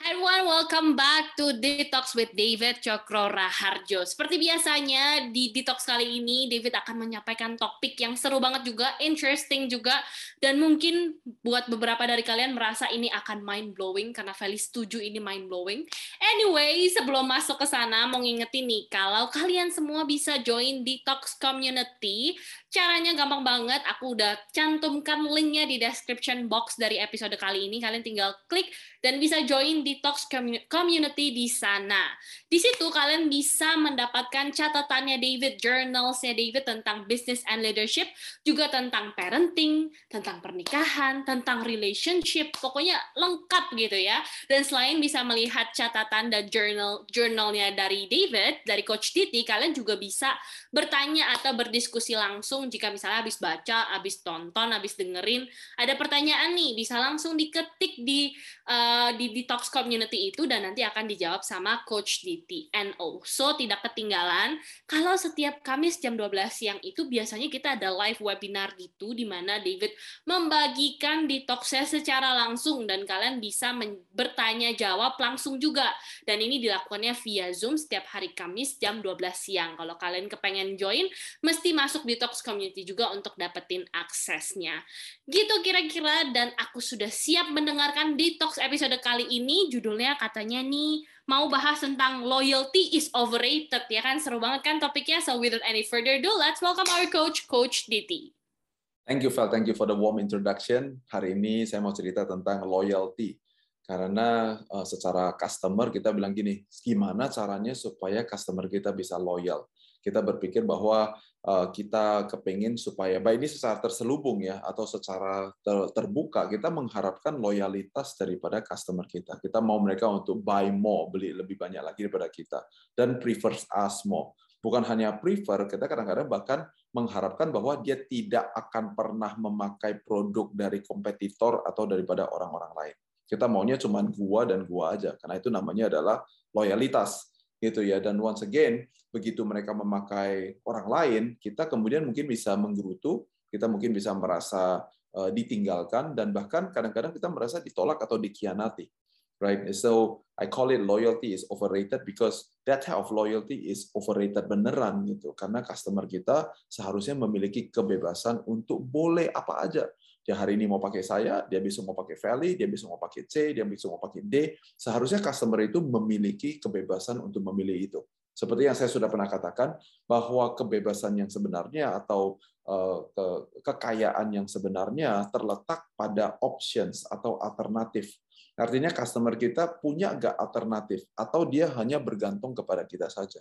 Hi everyone, welcome back to Detox with David Cokro Raharjo. Seperti biasanya di Detox kali ini, David akan menyampaikan topik yang seru banget juga, interesting juga, dan mungkin buat beberapa dari kalian merasa ini akan mind blowing karena Feli setuju ini mind blowing. Anyway, sebelum masuk ke sana, mau ngingetin nih, kalau kalian semua bisa join Detox Community, caranya gampang banget. Aku udah cantumkan linknya di description box dari episode kali ini. Kalian tinggal klik dan bisa join Detox Community di sana. Di situ kalian bisa mendapatkan catatannya David, journalsnya David tentang business and leadership, juga tentang parenting, tentang pernikahan, tentang relationship, pokoknya lengkap gitu ya. Dan selain bisa melihat catatan dan journal journalnya dari David, dari Coach Titi, kalian juga bisa bertanya atau berdiskusi langsung jika misalnya habis baca, habis tonton, habis dengerin, ada pertanyaan nih, bisa langsung diketik di uh, di detox community itu dan nanti akan dijawab sama coach NO. So tidak ketinggalan kalau setiap Kamis jam 12 siang itu biasanya kita ada live webinar gitu di mana David membagikan detoxnya secara langsung dan kalian bisa bertanya jawab langsung juga. Dan ini dilakukannya via Zoom setiap hari Kamis jam 12 siang. Kalau kalian kepengen join mesti masuk detox community juga untuk dapetin aksesnya. Gitu kira-kira dan aku sudah siap mendengarkan detox episode kali ini judulnya katanya nih mau bahas tentang loyalty is overrated ya kan seru banget kan topiknya so without any further ado let's welcome our coach coach Diti. Thank you Val, thank you for the warm introduction. Hari ini saya mau cerita tentang loyalty karena uh, secara customer kita bilang gini, gimana caranya supaya customer kita bisa loyal? Kita berpikir bahwa Eh, kita kepingin supaya baik ini secara terselubung ya atau secara terbuka kita mengharapkan loyalitas daripada customer kita. Kita mau mereka untuk buy more, beli lebih banyak lagi daripada kita dan prefers us more. Bukan hanya prefer, kita kadang-kadang bahkan mengharapkan bahwa dia tidak akan pernah memakai produk dari kompetitor atau daripada orang-orang lain. Kita maunya cuma gua dan gua aja, karena itu namanya adalah loyalitas gitu ya. Dan once again, begitu mereka memakai orang lain, kita kemudian mungkin bisa menggerutu, kita mungkin bisa merasa uh, ditinggalkan dan bahkan kadang-kadang kita merasa ditolak atau dikhianati. Right? So I call it loyalty is overrated because that type of loyalty is overrated beneran gitu. Karena customer kita seharusnya memiliki kebebasan untuk boleh apa aja dia hari ini mau pakai saya, dia besok mau pakai Valley, dia besok mau pakai C, dia besok mau pakai D. Seharusnya customer itu memiliki kebebasan untuk memilih itu. Seperti yang saya sudah pernah katakan, bahwa kebebasan yang sebenarnya atau eh, kekayaan yang sebenarnya terletak pada options atau alternatif. Artinya customer kita punya nggak alternatif, atau dia hanya bergantung kepada kita saja.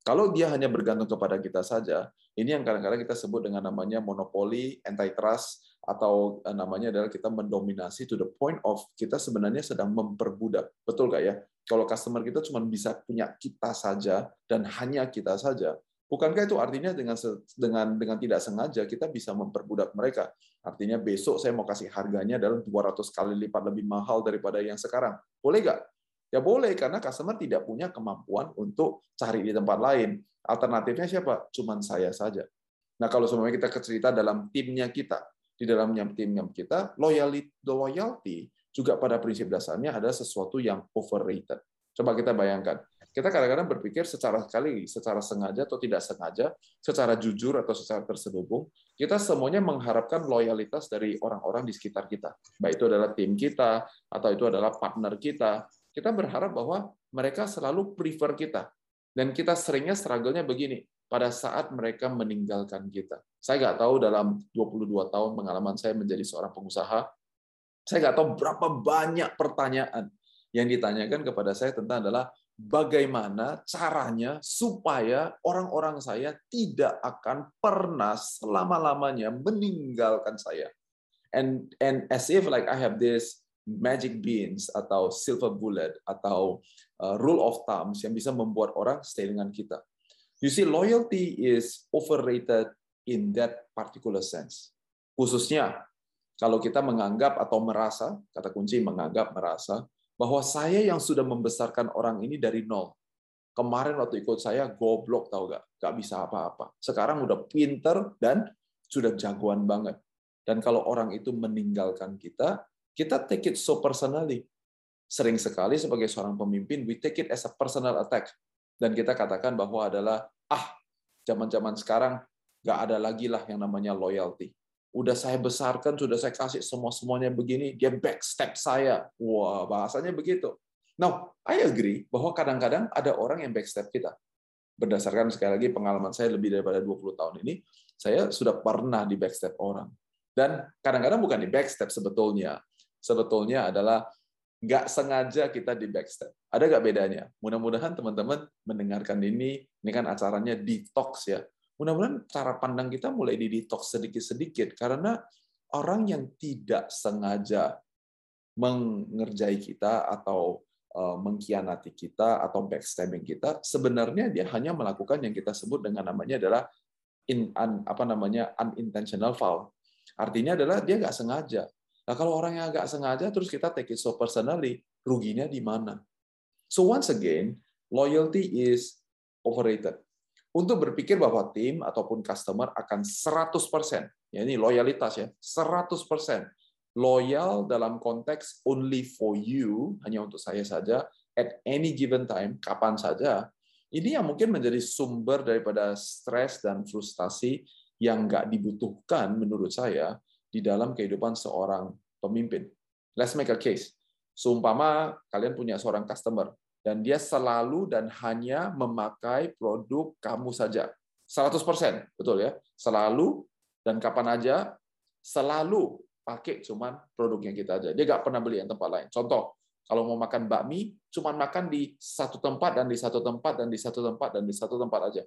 Kalau dia hanya bergantung kepada kita saja, ini yang kadang-kadang kita sebut dengan namanya monopoli, antitrust, atau eh, namanya adalah kita mendominasi to the point of kita sebenarnya sedang memperbudak. Betul nggak ya? Kalau customer kita cuma bisa punya kita saja dan hanya kita saja, bukankah itu artinya dengan dengan dengan tidak sengaja kita bisa memperbudak mereka? Artinya besok saya mau kasih harganya adalah 200 kali lipat lebih mahal daripada yang sekarang. Boleh nggak? Ya boleh, karena customer tidak punya kemampuan untuk cari di tempat lain. Alternatifnya siapa? Cuman saya saja. Nah, kalau semuanya kita cerita dalam timnya kita, di dalamnya tim kita, loyalty, juga pada prinsip dasarnya adalah sesuatu yang overrated. Coba kita bayangkan, kita kadang-kadang berpikir secara sekali, secara sengaja atau tidak sengaja, secara jujur atau secara terselubung, kita semuanya mengharapkan loyalitas dari orang-orang di sekitar kita. Baik itu adalah tim kita, atau itu adalah partner kita. Kita berharap bahwa mereka selalu prefer kita. Dan kita seringnya struggle-nya begini, pada saat mereka meninggalkan kita. Saya nggak tahu dalam 22 tahun pengalaman saya menjadi seorang pengusaha, saya nggak tahu berapa banyak pertanyaan yang ditanyakan kepada saya tentang adalah bagaimana caranya supaya orang-orang saya tidak akan pernah selama-lamanya meninggalkan saya. And and as if like I have this magic beans atau silver bullet atau uh, rule of thumbs yang bisa membuat orang stay dengan kita. You see, loyalty is overrated in that particular sense. Khususnya kalau kita menganggap atau merasa, kata kunci menganggap, merasa, bahwa saya yang sudah membesarkan orang ini dari nol. Kemarin waktu ikut saya, goblok tau gak? Gak bisa apa-apa. Sekarang udah pinter dan sudah jagoan banget. Dan kalau orang itu meninggalkan kita, kita take it so personally. sering sekali sebagai seorang pemimpin, we take it as a personal attack. Dan kita katakan bahwa adalah, ah, zaman-zaman sekarang nggak ada lagi lah yang namanya loyalty. Udah saya besarkan, sudah saya kasih semua-semuanya begini, dia backstep saya. Wah, bahasanya begitu. Now, I agree bahwa kadang-kadang ada orang yang backstep kita. Berdasarkan sekali lagi pengalaman saya lebih daripada 20 tahun ini, saya sudah pernah di backstep orang. Dan kadang-kadang bukan di backstep sebetulnya. Sebetulnya adalah nggak sengaja kita di backstep. Ada nggak bedanya? Mudah-mudahan teman-teman mendengarkan ini, ini kan acaranya detox ya. Mudah-mudahan cara pandang kita mulai di detox sedikit-sedikit, karena orang yang tidak sengaja mengerjai kita atau eh, mengkhianati kita atau backstabbing kita, sebenarnya dia hanya melakukan yang kita sebut dengan namanya adalah in, un, apa namanya unintentional foul. Artinya adalah dia nggak sengaja. Nah, kalau orang yang agak sengaja terus kita take it so personally, ruginya di mana? So once again, loyalty is overrated. Untuk berpikir bahwa tim ataupun customer akan 100%, ya ini loyalitas ya, 100% loyal dalam konteks only for you, hanya untuk saya saja, at any given time, kapan saja, ini yang mungkin menjadi sumber daripada stres dan frustasi yang nggak dibutuhkan menurut saya di dalam kehidupan seorang pemimpin. Let's make a case. Seumpama kalian punya seorang customer dan dia selalu dan hanya memakai produk kamu saja. 100%, betul ya? Selalu dan kapan aja selalu pakai cuman produknya kita aja. Dia nggak pernah beli yang tempat lain. Contoh, kalau mau makan bakmi, cuman makan di satu tempat dan di satu tempat dan di satu tempat dan di satu tempat aja.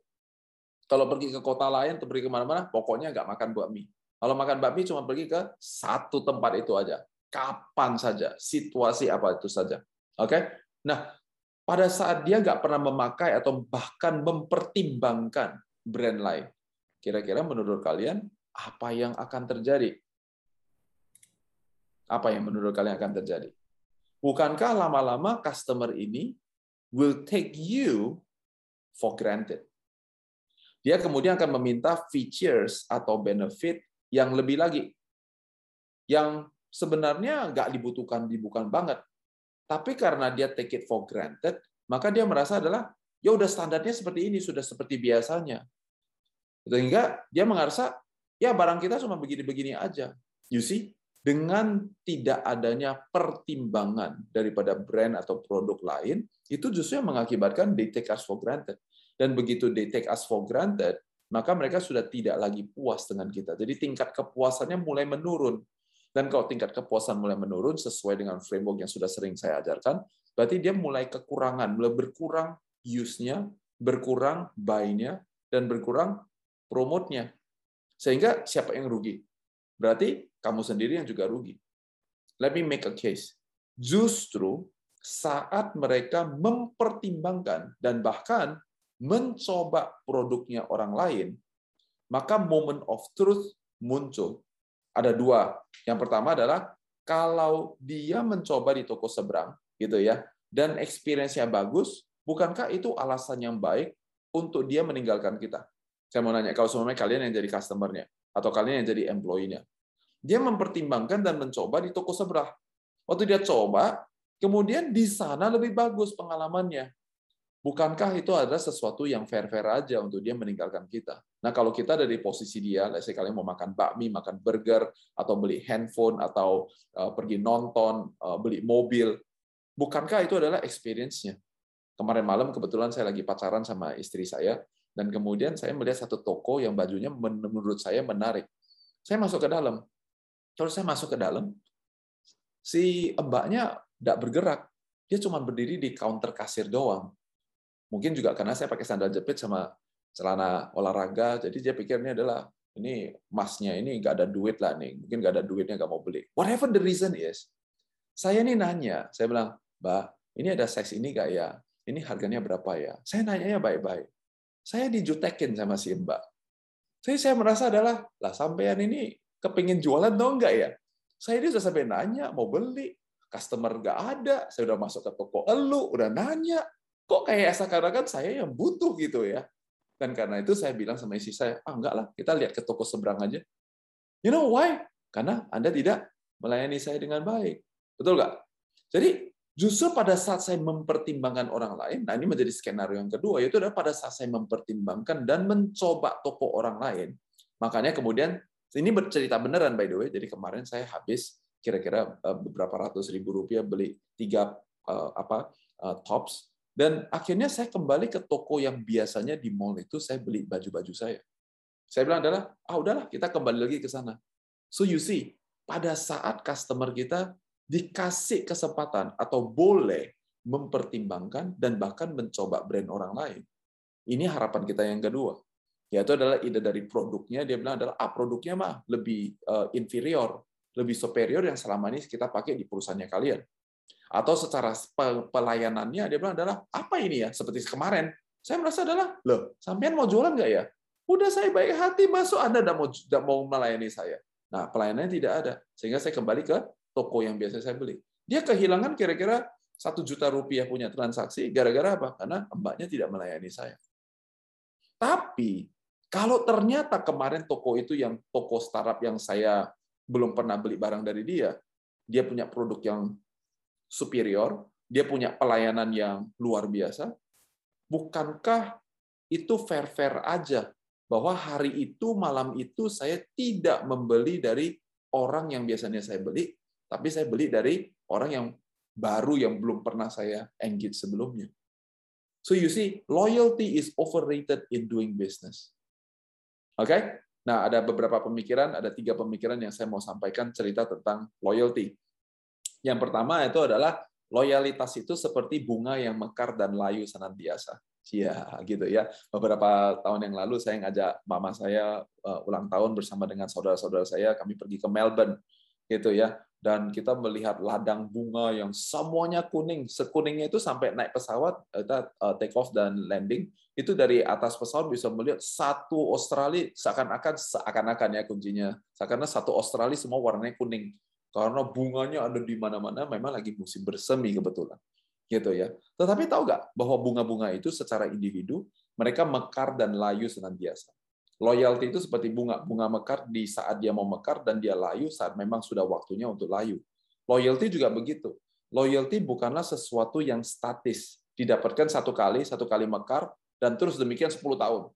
Kalau pergi ke kota lain atau pergi ke mana-mana, pokoknya nggak makan bakmi. Kalau makan bakmi cuma pergi ke satu tempat itu aja. Kapan saja, situasi apa itu saja. Oke? Nah, pada saat dia nggak pernah memakai atau bahkan mempertimbangkan brand lain, kira-kira menurut kalian apa yang akan terjadi? Apa yang menurut kalian akan terjadi? Bukankah lama-lama customer ini will take you for granted? Dia kemudian akan meminta features atau benefit yang lebih lagi. Yang sebenarnya nggak dibutuhkan, dibutuhkan banget. Tapi karena dia take it for granted, maka dia merasa adalah, ya udah standarnya seperti ini, sudah seperti biasanya. Sehingga dia merasa, ya barang kita cuma begini-begini aja. You see? Dengan tidak adanya pertimbangan daripada brand atau produk lain, itu justru yang mengakibatkan they take us for granted. Dan begitu they take us for granted, maka mereka sudah tidak lagi puas dengan kita. Jadi tingkat kepuasannya mulai menurun. Dan kalau tingkat kepuasan mulai menurun sesuai dengan framework yang sudah sering saya ajarkan, berarti dia mulai kekurangan, mulai berkurang use-nya, berkurang buy-nya, dan berkurang promote-nya. Sehingga siapa yang rugi? Berarti kamu sendiri yang juga rugi. Let me make a case. Justru saat mereka mempertimbangkan dan bahkan mencoba produknya orang lain, maka moment of truth muncul. Ada dua. Yang pertama adalah kalau dia mencoba di toko seberang, gitu ya, dan experience-nya bagus, bukankah itu alasan yang baik untuk dia meninggalkan kita? Saya mau nanya, kalau semuanya kalian yang jadi customer-nya, atau kalian yang jadi employee-nya, dia mempertimbangkan dan mencoba di toko seberang. Waktu dia coba, kemudian di sana lebih bagus pengalamannya. Bukankah itu adalah sesuatu yang fair-fair aja untuk dia meninggalkan kita? Nah, kalau kita dari posisi dia, saya kalian mau makan bakmi, makan burger, atau beli handphone, atau uh, pergi nonton, uh, beli mobil, bukankah itu adalah experience-nya? Kemarin malam kebetulan saya lagi pacaran sama istri saya, dan kemudian saya melihat satu toko yang bajunya menurut saya menarik. Saya masuk ke dalam. Terus saya masuk ke dalam, si mbaknya tidak bergerak. Dia cuma berdiri di counter kasir doang Mungkin juga karena saya pakai sandal jepit sama celana olahraga, jadi dia pikir ini adalah ini masnya ini nggak ada duit lah nih, mungkin nggak ada duitnya nggak mau beli. Whatever the reason is, saya ini nanya, saya bilang, Mbak, ini ada size ini nggak ya? Ini harganya berapa ya? Saya nanya ya baik-baik. Saya dijutekin sama si Mbak. Jadi saya merasa adalah, lah sampean ini kepingin jualan dong nggak ya? Saya ini sudah sampai nanya, mau beli, customer nggak ada, saya udah masuk ke toko elu, udah nanya, kok kayak seakan-akan saya yang butuh gitu ya. Dan karena itu saya bilang sama istri saya, ah enggak lah, kita lihat ke toko seberang aja. You know why? Karena Anda tidak melayani saya dengan baik. Betul nggak? Jadi Justru pada saat saya mempertimbangkan orang lain, nah ini menjadi skenario yang kedua, yaitu adalah pada saat saya mempertimbangkan dan mencoba toko orang lain, makanya kemudian ini bercerita beneran by the way, jadi kemarin saya habis kira-kira eh, beberapa ratus ribu rupiah beli tiga eh, apa eh, tops, dan akhirnya saya kembali ke toko yang biasanya di mall itu saya beli baju-baju saya. Saya bilang adalah, ah udahlah kita kembali lagi ke sana. So you see, pada saat customer kita dikasih kesempatan atau boleh mempertimbangkan dan bahkan mencoba brand orang lain. Ini harapan kita yang kedua. Yaitu adalah ide dari produknya, dia bilang adalah ah, produknya mah lebih uh, inferior, lebih superior yang selama ini kita pakai di perusahaannya kalian. Atau secara pelayanannya, dia bilang adalah apa ini ya, seperti kemarin. Saya merasa adalah, loh, sampean mau jualan nggak ya? Udah saya baik hati masuk, Anda tidak mau, tidak mau melayani saya. Nah, pelayanannya tidak ada. Sehingga saya kembali ke toko yang biasa saya beli. Dia kehilangan kira-kira satu juta rupiah punya transaksi gara-gara apa? Karena mbaknya tidak melayani saya. Tapi kalau ternyata kemarin toko itu yang toko startup yang saya belum pernah beli barang dari dia, dia punya produk yang superior, dia punya pelayanan yang luar biasa, bukankah itu fair-fair aja bahwa hari itu malam itu saya tidak membeli dari orang yang biasanya saya beli, tapi saya beli dari orang yang baru yang belum pernah saya engage sebelumnya. So you see, loyalty is overrated in doing business. Oke? Okay? Nah, ada beberapa pemikiran, ada tiga pemikiran yang saya mau sampaikan cerita tentang loyalty. Yang pertama itu adalah loyalitas itu seperti bunga yang mekar dan layu senantiasa. Iya, gitu ya. Beberapa tahun yang lalu saya ngajak mama saya uh, ulang tahun bersama dengan saudara-saudara saya, kami pergi ke Melbourne, gitu ya dan kita melihat ladang bunga yang semuanya kuning. Sekuningnya itu sampai naik pesawat, kita uh, take off dan landing, itu dari atas pesawat bisa melihat satu Australia seakan-akan seakan-akan ya kuncinya, seakan-akan satu Australia semua warnanya kuning. Karena bunganya ada di mana-mana, memang lagi musim bersemi kebetulan. Gitu ya. Tetapi tahu nggak bahwa bunga-bunga itu secara individu mereka mekar dan layu senantiasa. Loyalty itu seperti bunga. Bunga mekar di saat dia mau mekar dan dia layu saat memang sudah waktunya untuk layu. Loyalty juga begitu. Loyalty bukanlah sesuatu yang statis. Didapatkan satu kali, satu kali mekar, dan terus demikian 10 tahun.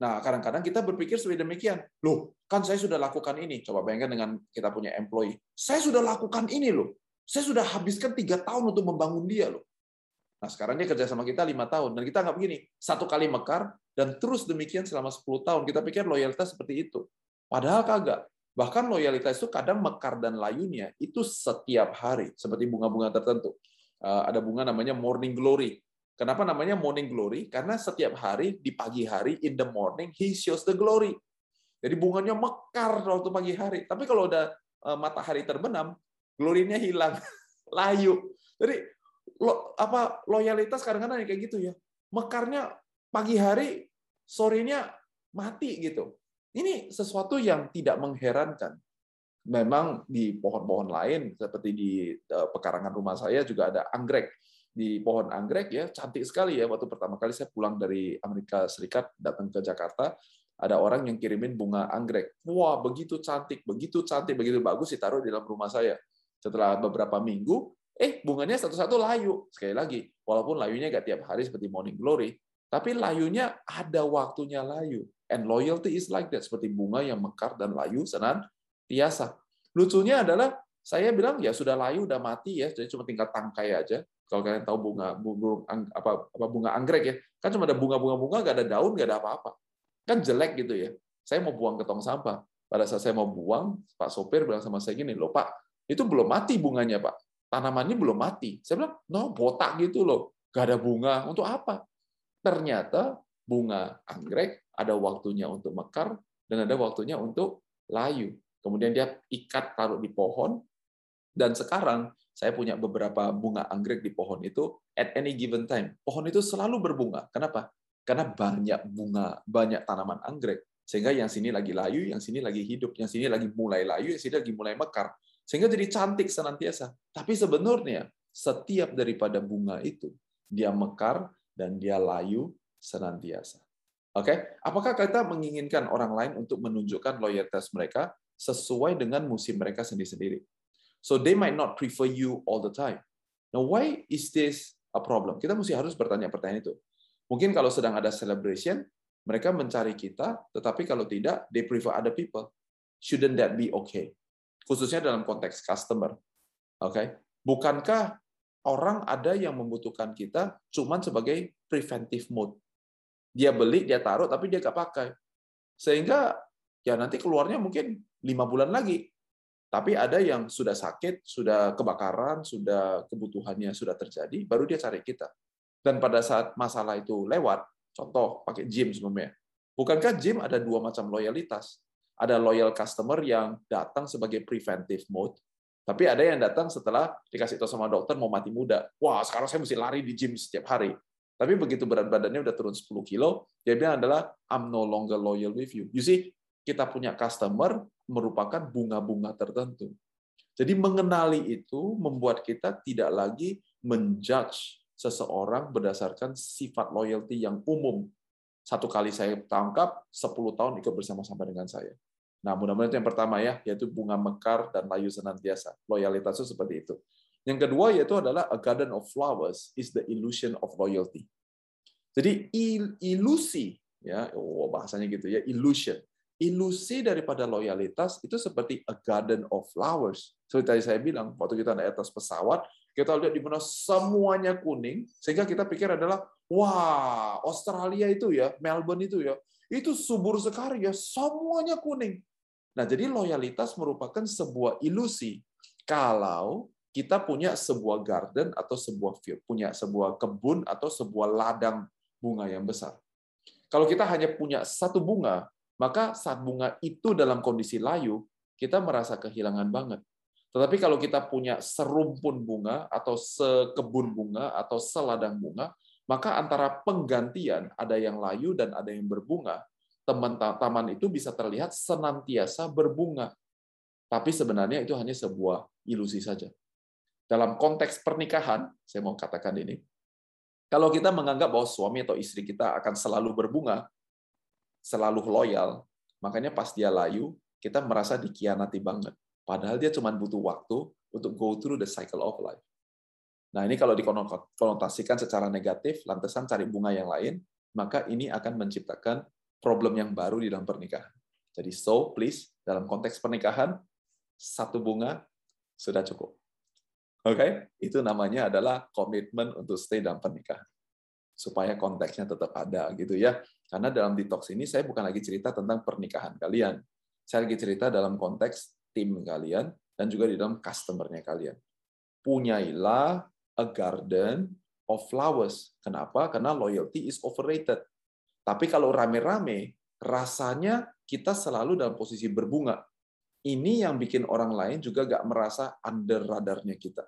Nah, kadang-kadang kita berpikir seperti demikian. Loh, kan saya sudah lakukan ini. Coba bayangkan dengan kita punya employee. Saya sudah lakukan ini loh. Saya sudah habiskan tiga tahun untuk membangun dia loh. Nah, sekarang dia kerja sama kita lima tahun. Dan kita nggak begini. Satu kali mekar, dan terus demikian selama 10 tahun. Kita pikir loyalitas seperti itu. Padahal kagak. Bahkan loyalitas itu kadang mekar dan layunya itu setiap hari. Seperti bunga-bunga tertentu. Eh, ada bunga namanya morning glory. Kenapa namanya morning glory? Karena setiap hari, di pagi hari, in the morning, he shows the glory. Jadi bunganya mekar waktu pagi hari. Tapi kalau udah eh, matahari terbenam, glorinya hilang. Layu. Jadi lo, apa loyalitas kadang-kadang kayak gitu ya. Mekarnya pagi hari sorenya mati gitu. Ini sesuatu yang tidak mengherankan. Memang di pohon-pohon lain seperti di eh, pekarangan rumah saya juga ada anggrek. Di pohon anggrek ya cantik sekali ya waktu pertama kali saya pulang dari Amerika Serikat datang ke Jakarta ada orang yang kirimin bunga anggrek. Wah, begitu cantik, begitu cantik, begitu bagus ditaruh di dalam rumah saya. Setelah beberapa minggu, eh bunganya satu-satu layu. Sekali lagi, walaupun layunya nggak tiap hari seperti morning glory, tapi layunya ada waktunya layu. And loyalty is like that, seperti bunga yang mekar dan layu senantiasa. Lucunya adalah saya bilang ya sudah layu, udah mati ya, jadi cuma tinggal tangkai aja. Kalau kalian tahu bunga bunga apa, bunga anggrek ya, kan cuma ada bunga-bunga bunga, nggak ada daun, nggak ada apa-apa. Kan jelek gitu ya. Saya mau buang ke tong sampah. Pada saat saya mau buang, Pak sopir bilang sama saya gini, loh Pak, itu belum mati bunganya Pak. Tanamannya belum mati. Saya bilang, no, botak gitu loh. Gak ada bunga. Untuk apa? ternyata bunga anggrek ada waktunya untuk mekar dan ada waktunya untuk layu. Kemudian dia ikat taruh di pohon dan sekarang saya punya beberapa bunga anggrek di pohon itu at any given time. Pohon itu selalu berbunga. Kenapa? Karena banyak bunga, banyak tanaman anggrek. Sehingga yang sini lagi layu, yang sini lagi hidup, yang sini lagi mulai layu, yang sini lagi mulai mekar. Sehingga jadi cantik senantiasa. Tapi sebenarnya setiap daripada bunga itu dia mekar dan dia layu senantiasa. Oke, apakah kita menginginkan orang lain untuk menunjukkan loyalitas mereka sesuai dengan musim mereka sendiri-sendiri? So they might not prefer you all the time. Now, why is this a problem? Kita mesti harus bertanya pertanyaan itu. Mungkin kalau sedang ada celebration, mereka mencari kita, tetapi kalau tidak, they prefer other people. Shouldn't that be okay? Khususnya dalam konteks customer. Oke, okay? bukankah orang ada yang membutuhkan kita cuman sebagai preventive mode? Dia beli, dia taruh, tapi dia nggak pakai. Sehingga ya nanti keluarnya mungkin lima bulan lagi. Tapi ada yang sudah sakit, sudah kebakaran, sudah kebutuhannya sudah terjadi, baru dia cari kita. Dan pada saat masalah itu lewat, contoh pakai gym sebenarnya. Bukankah gym ada dua macam loyalitas? Ada loyal customer yang datang sebagai preventive mode, tapi ada yang datang setelah dikasih tahu sama dokter mau mati muda. Wah, sekarang saya mesti lari di gym setiap hari. Tapi begitu berat badannya udah turun 10 kilo, dia bilang adalah I'm no longer loyal with you. You see, kita punya customer merupakan bunga-bunga tertentu. Jadi mengenali itu membuat kita tidak lagi menjudge seseorang berdasarkan sifat loyalty yang umum. Satu kali saya tangkap, 10 tahun ikut bersama-sama dengan saya. Nah, mudah-mudahan itu yang pertama ya, yaitu bunga mekar dan layu senantiasa. Loyalitas itu seperti itu. Yang kedua yaitu adalah a garden of flowers is the illusion of loyalty. Jadi ilusi ya, oh bahasanya gitu ya, illusion ilusi daripada loyalitas itu seperti a garden of flowers. Seperti tadi saya bilang, waktu kita naik atas pesawat, kita lihat di mana semuanya kuning, sehingga kita pikir adalah, wah, Australia itu ya, Melbourne itu ya, itu subur sekali ya, semuanya kuning. Nah, jadi loyalitas merupakan sebuah ilusi. Kalau kita punya sebuah garden atau sebuah field, punya sebuah kebun atau sebuah ladang bunga yang besar. Kalau kita hanya punya satu bunga, maka saat bunga itu dalam kondisi layu, kita merasa kehilangan banget. Tetapi kalau kita punya serumpun bunga atau sekebun bunga atau seladang bunga, maka antara penggantian ada yang layu dan ada yang berbunga, teman taman itu bisa terlihat senantiasa berbunga. Tapi sebenarnya itu hanya sebuah ilusi saja. Dalam konteks pernikahan, saya mau katakan ini, kalau kita menganggap bahwa suami atau istri kita akan selalu berbunga, selalu loyal, makanya pas dia layu, kita merasa dikianati banget. Padahal dia cuma butuh waktu untuk go through the cycle of life. Nah, ini kalau dikonotasikan secara negatif, lantasan cari bunga yang lain, maka ini akan menciptakan problem yang baru di dalam pernikahan. Jadi, so please, dalam konteks pernikahan, satu bunga sudah cukup. Oke, okay? itu namanya adalah komitmen untuk stay dalam pernikahan supaya konteksnya tetap ada gitu ya. Karena dalam detox ini saya bukan lagi cerita tentang pernikahan kalian. Saya lagi cerita dalam konteks tim kalian dan juga di dalam customer-nya kalian. Punyailah a garden of flowers. Kenapa? Karena loyalty is overrated. Tapi kalau rame-rame, rasanya kita selalu dalam posisi berbunga. Ini yang bikin orang lain juga gak merasa under radarnya kita.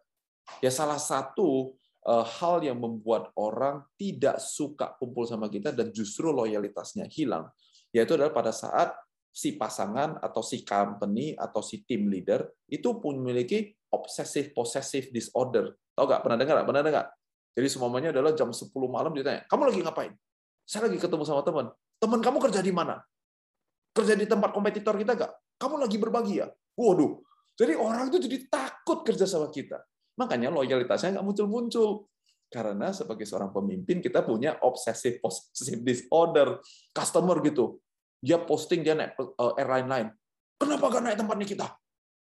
Ya salah satu hal yang membuat orang tidak suka kumpul sama kita dan justru loyalitasnya hilang, yaitu adalah pada saat si pasangan atau si company atau si team leader itu pun memiliki obsessive possessive disorder. Tahu nggak? Pernah dengar? Pernah dengar? Jadi semuanya adalah jam 10 malam ditanya, kamu lagi ngapain? Saya lagi ketemu sama teman. Teman kamu kerja di mana? Kerja di tempat kompetitor kita nggak? Kamu lagi berbagi ya? Waduh. Jadi orang itu jadi takut kerja sama kita. Makanya loyalitasnya nggak muncul-muncul. Karena sebagai seorang pemimpin kita punya obsessive possessive disorder. Customer gitu. Dia posting dia naik eh, airline lain. Kenapa gak naik tempatnya kita?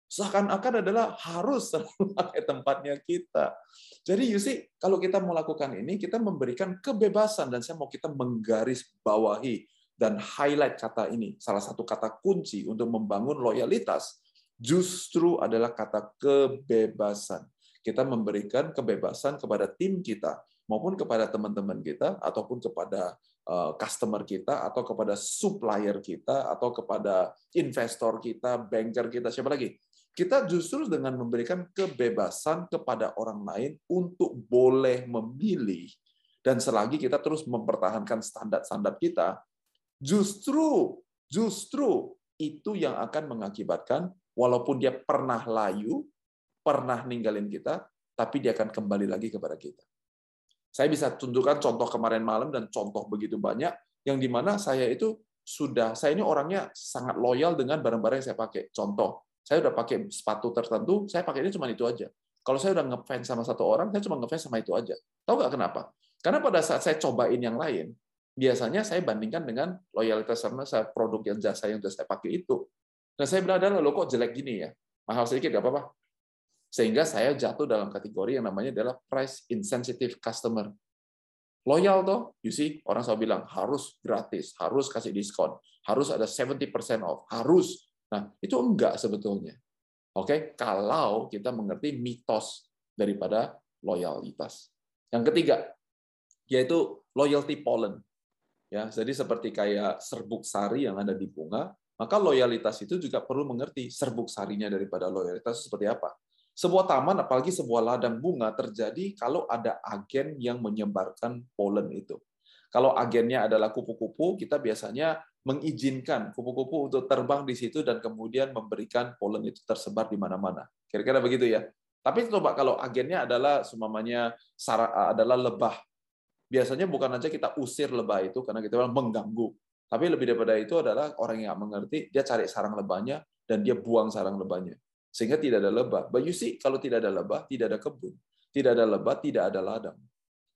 Seakan-akan adalah harus selalu pakai tempatnya kita. Jadi you see, kalau kita mau lakukan ini, kita memberikan kebebasan dan saya mau kita menggaris bawahi dan highlight kata ini. Salah satu kata kunci untuk membangun loyalitas justru adalah kata kebebasan kita memberikan kebebasan kepada tim kita maupun kepada teman-teman kita ataupun kepada eh, customer kita atau kepada supplier kita atau kepada investor kita, banker kita, siapa lagi? Kita justru dengan memberikan kebebasan kepada orang lain untuk boleh memilih dan selagi kita terus mempertahankan standar-standar kita, justru justru itu yang akan mengakibatkan walaupun dia pernah layu, pernah ninggalin kita, tapi dia akan kembali lagi kepada kita. Saya bisa tunjukkan contoh kemarin malam dan contoh begitu banyak yang di mana saya itu sudah saya ini orangnya sangat loyal dengan barang-barang yang saya pakai. Contoh, saya udah pakai sepatu tertentu, saya pakai ini cuma itu aja. Kalau saya udah ngefans sama satu orang, saya cuma ngefans sama itu aja. Tahu nggak kenapa? Karena pada saat saya cobain yang lain, biasanya saya bandingkan dengan loyalitas sama saya produk yang jasa yang sudah saya pakai itu. Nah, saya bilang, adalah lo kok jelek gini ya? Mahal sedikit, nggak apa-apa. Sehingga saya jatuh dalam kategori yang namanya adalah price insensitive customer. Loyal toh, you see, orang selalu bilang harus gratis, harus kasih diskon, harus ada 70% off, harus. Nah, itu enggak sebetulnya. Oke, kalau kita mengerti mitos daripada loyalitas. Yang ketiga, yaitu loyalty pollen. Ya, jadi seperti kayak serbuk sari yang ada di bunga, maka loyalitas itu juga perlu mengerti serbuk sarinya daripada loyalitas seperti apa. Sebuah taman, apalagi sebuah ladang bunga, terjadi kalau ada agen yang menyebarkan pollen itu. Kalau agennya adalah kupu-kupu, kita biasanya mengizinkan kupu-kupu untuk terbang di situ dan kemudian memberikan polen itu tersebar di mana-mana. Kira-kira begitu ya. Tapi coba kalau agennya adalah sumamanya adalah lebah. Biasanya bukan aja kita usir lebah itu karena kita mengganggu. Tapi lebih daripada itu adalah orang yang mengerti, dia cari sarang lebahnya dan dia buang sarang lebahnya. Sehingga tidak ada lebah. But you see, kalau tidak ada lebah, tidak ada kebun. Tidak ada lebah, tidak ada ladang.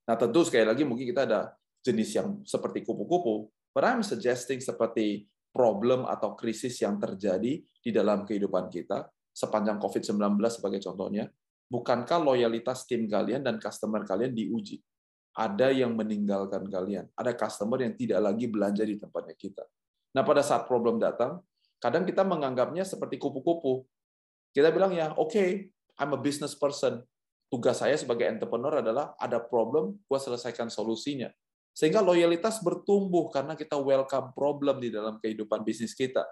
Nah tentu sekali lagi mungkin kita ada jenis yang seperti kupu-kupu, But I'm suggesting seperti problem atau krisis yang terjadi di dalam kehidupan kita sepanjang COVID-19 sebagai contohnya, bukankah loyalitas tim kalian dan customer kalian diuji? Ada yang meninggalkan kalian, ada customer yang tidak lagi belanja di tempatnya kita. Nah, pada saat problem datang, kadang kita menganggapnya seperti kupu-kupu. Kita bilang ya, oke, okay, I'm a business person. Tugas saya sebagai entrepreneur adalah ada problem, gua selesaikan solusinya. Sehingga loyalitas bertumbuh karena kita welcome problem di dalam kehidupan bisnis kita.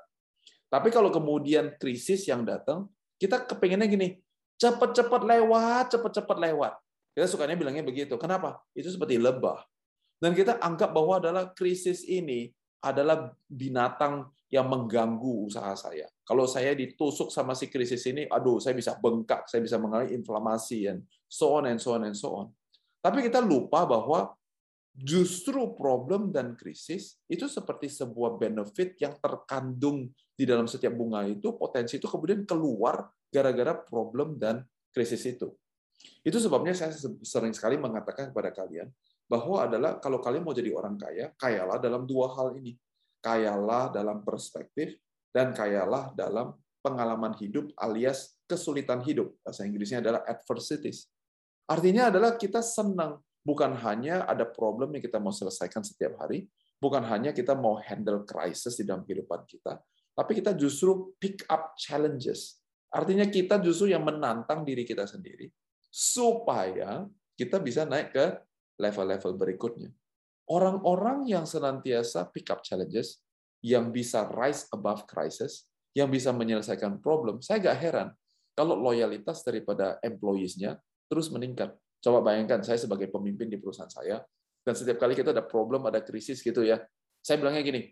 Tapi kalau kemudian krisis yang datang, kita kepengennya gini, cepat-cepat lewat, cepat-cepat lewat. Kita sukanya bilangnya begitu. Kenapa? Itu seperti lebah. Dan kita anggap bahwa adalah krisis ini adalah binatang yang mengganggu usaha saya. Kalau saya ditusuk sama si krisis ini, aduh, saya bisa bengkak, saya bisa mengalami inflamasi, and so on and so on and so on. Tapi kita lupa bahwa justru problem dan krisis itu seperti sebuah benefit yang terkandung di dalam setiap bunga itu potensi itu kemudian keluar gara-gara problem dan krisis itu. Itu sebabnya saya sering sekali mengatakan kepada kalian bahwa adalah kalau kalian mau jadi orang kaya, kayalah dalam dua hal ini. Kayalah dalam perspektif dan kayalah dalam pengalaman hidup alias kesulitan hidup. Bahasa Inggrisnya adalah adversities. Artinya adalah kita senang bukan hanya ada problem yang kita mau selesaikan setiap hari, bukan hanya kita mau handle crisis di dalam kehidupan kita, tapi kita justru pick up challenges. Artinya kita justru yang menantang diri kita sendiri supaya kita bisa naik ke level-level berikutnya. Orang-orang yang senantiasa pick up challenges, yang bisa rise above crisis, yang bisa menyelesaikan problem, saya gak heran kalau loyalitas daripada employees-nya terus meningkat. Coba bayangkan saya sebagai pemimpin di perusahaan saya, dan setiap kali kita ada problem, ada krisis gitu ya, saya bilangnya gini,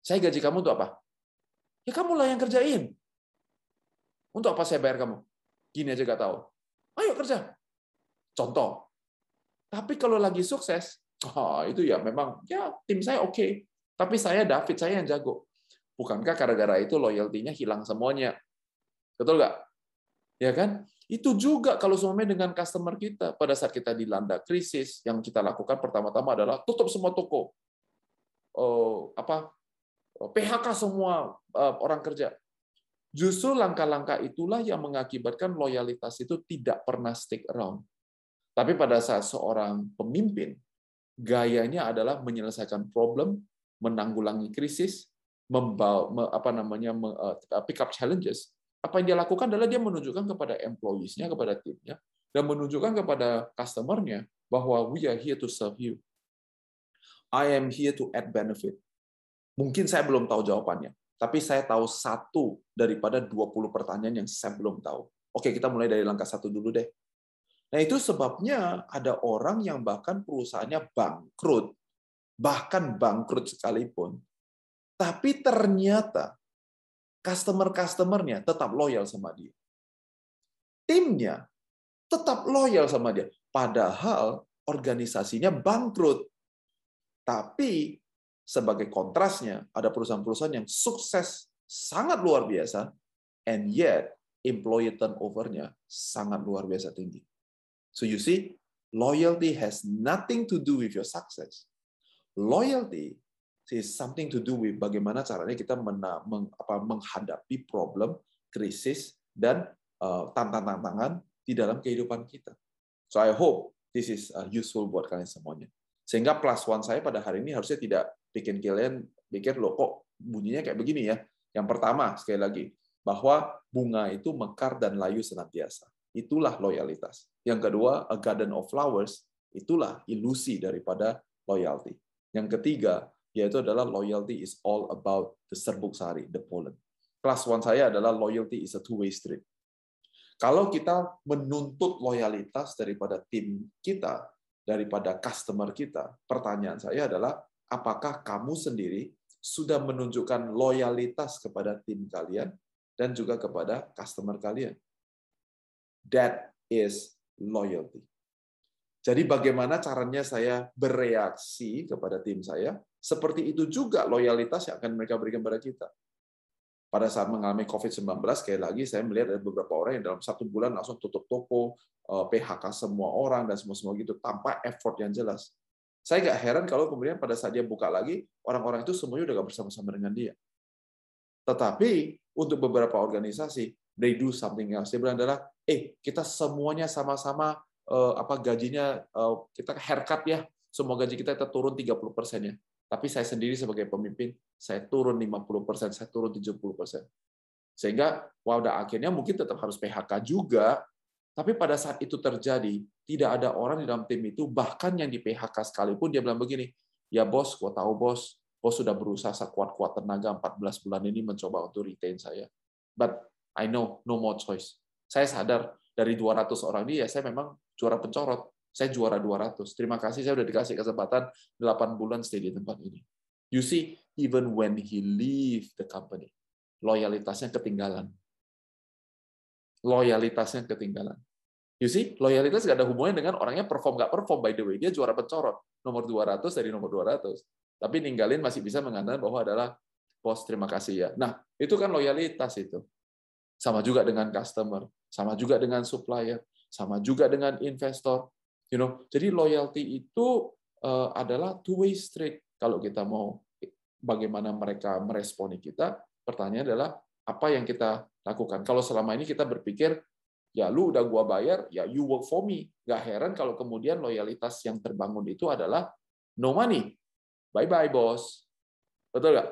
saya gaji kamu untuk apa? Ya kamu lah yang kerjain. Untuk apa saya bayar kamu? Gini aja gak tahu. Ayo kerja. Contoh. Tapi kalau lagi sukses, oh, itu ya memang ya tim saya oke. Okay. Tapi saya David, saya yang jago. Bukankah gara-gara itu loyaltinya hilang semuanya? Betul nggak? Ya kan? Itu juga kalau semuanya dengan customer kita pada saat kita dilanda krisis, yang kita lakukan pertama-tama adalah tutup semua toko, oh, apa PHK semua uh, orang kerja. Justru langkah-langkah itulah yang mengakibatkan loyalitas itu tidak pernah stick around. Tapi pada saat seorang pemimpin, gayanya adalah menyelesaikan problem, menanggulangi krisis, membawa apa namanya uh, pick up challenges, apa yang dia lakukan adalah dia menunjukkan kepada employees-nya, kepada timnya, dan menunjukkan kepada customer-nya bahwa we are here to serve you. I am here to add benefit. Mungkin saya belum tahu jawabannya, tapi saya tahu satu daripada 20 pertanyaan yang saya belum tahu. Oke, kita mulai dari langkah satu dulu deh. Nah, itu sebabnya ada orang yang bahkan perusahaannya bangkrut, bahkan bangkrut sekalipun, tapi ternyata customer-customernya tetap loyal sama dia. Timnya tetap loyal sama dia. Padahal organisasinya bangkrut. Tapi sebagai kontrasnya, ada perusahaan-perusahaan yang sukses sangat luar biasa, and yet employee turnover-nya sangat luar biasa tinggi. So you see, loyalty has nothing to do with your success. Loyalty is something to do with bagaimana caranya kita mena, menghadapi problem, krisis, dan uh, tantangan-tantangan di dalam kehidupan kita. So I hope this is uh, useful buat kalian semuanya. Sehingga plus one saya pada hari ini harusnya tidak bikin kalian pikir loh kok bunyinya kayak begini ya. Yang pertama, sekali lagi, bahwa bunga itu mekar dan layu senantiasa. Itulah loyalitas. Yang kedua, a garden of flowers, itulah ilusi daripada loyalty. Yang ketiga, yaitu adalah loyalty is all about the serbuk sari, the pollen. Kelas one saya adalah loyalty is a two-way street. Kalau kita menuntut loyalitas daripada tim kita, daripada customer kita, pertanyaan saya adalah, apakah kamu sendiri sudah menunjukkan loyalitas kepada tim kalian dan juga kepada customer kalian. That is loyalty. Jadi bagaimana caranya saya bereaksi kepada tim saya, seperti itu juga loyalitas yang akan mereka berikan kepada kita. Pada saat mengalami COVID-19, sekali lagi saya melihat ada beberapa orang yang dalam satu bulan langsung tutup toko, eh, PHK semua orang, dan semua-semua gitu, tanpa effort yang jelas. Saya nggak heran kalau kemudian pada saat dia buka lagi, orang-orang itu semuanya udah nggak bersama-sama dengan dia. Tetapi untuk beberapa organisasi, they do something else. Dia bilang adalah, eh kita semuanya sama-sama uh, apa gajinya uh, kita haircut ya, semua gaji kita kita turun 30 persen ya. Tapi saya sendiri sebagai pemimpin, saya turun 50 persen, saya turun 70 persen. Sehingga, wah udah akhirnya mungkin tetap harus PHK juga, tapi pada saat itu terjadi, tidak ada orang di dalam tim itu, bahkan yang di PHK sekalipun, dia bilang begini, ya bos, gua tahu bos, Bos sudah berusaha sekuat-kuat tenaga 14 bulan ini mencoba untuk retain saya. But I know no more choice. Saya sadar dari 200 orang ini ya saya memang juara pencorot. Saya juara 200. Terima kasih saya sudah dikasih kesempatan 8 bulan stay di tempat ini. You see, even when he leave the company, loyalitasnya ketinggalan. Loyalitasnya ketinggalan. You see, loyalitas gak ada hubungannya dengan orangnya perform nggak perform. By the way, dia juara pencorot. Nomor 200 dari nomor 200 tapi ninggalin masih bisa mengatakan bahwa adalah bos terima kasih ya. Nah, itu kan loyalitas itu. Sama juga dengan customer, sama juga dengan supplier, sama juga dengan investor. You know, jadi loyalty itu uh, adalah two way street. Kalau kita mau bagaimana mereka meresponi kita, pertanyaan adalah apa yang kita lakukan. Kalau selama ini kita berpikir ya lu udah gua bayar, ya you work for me. Gak heran kalau kemudian loyalitas yang terbangun itu adalah no money, Bye-bye, bos. Betul nggak?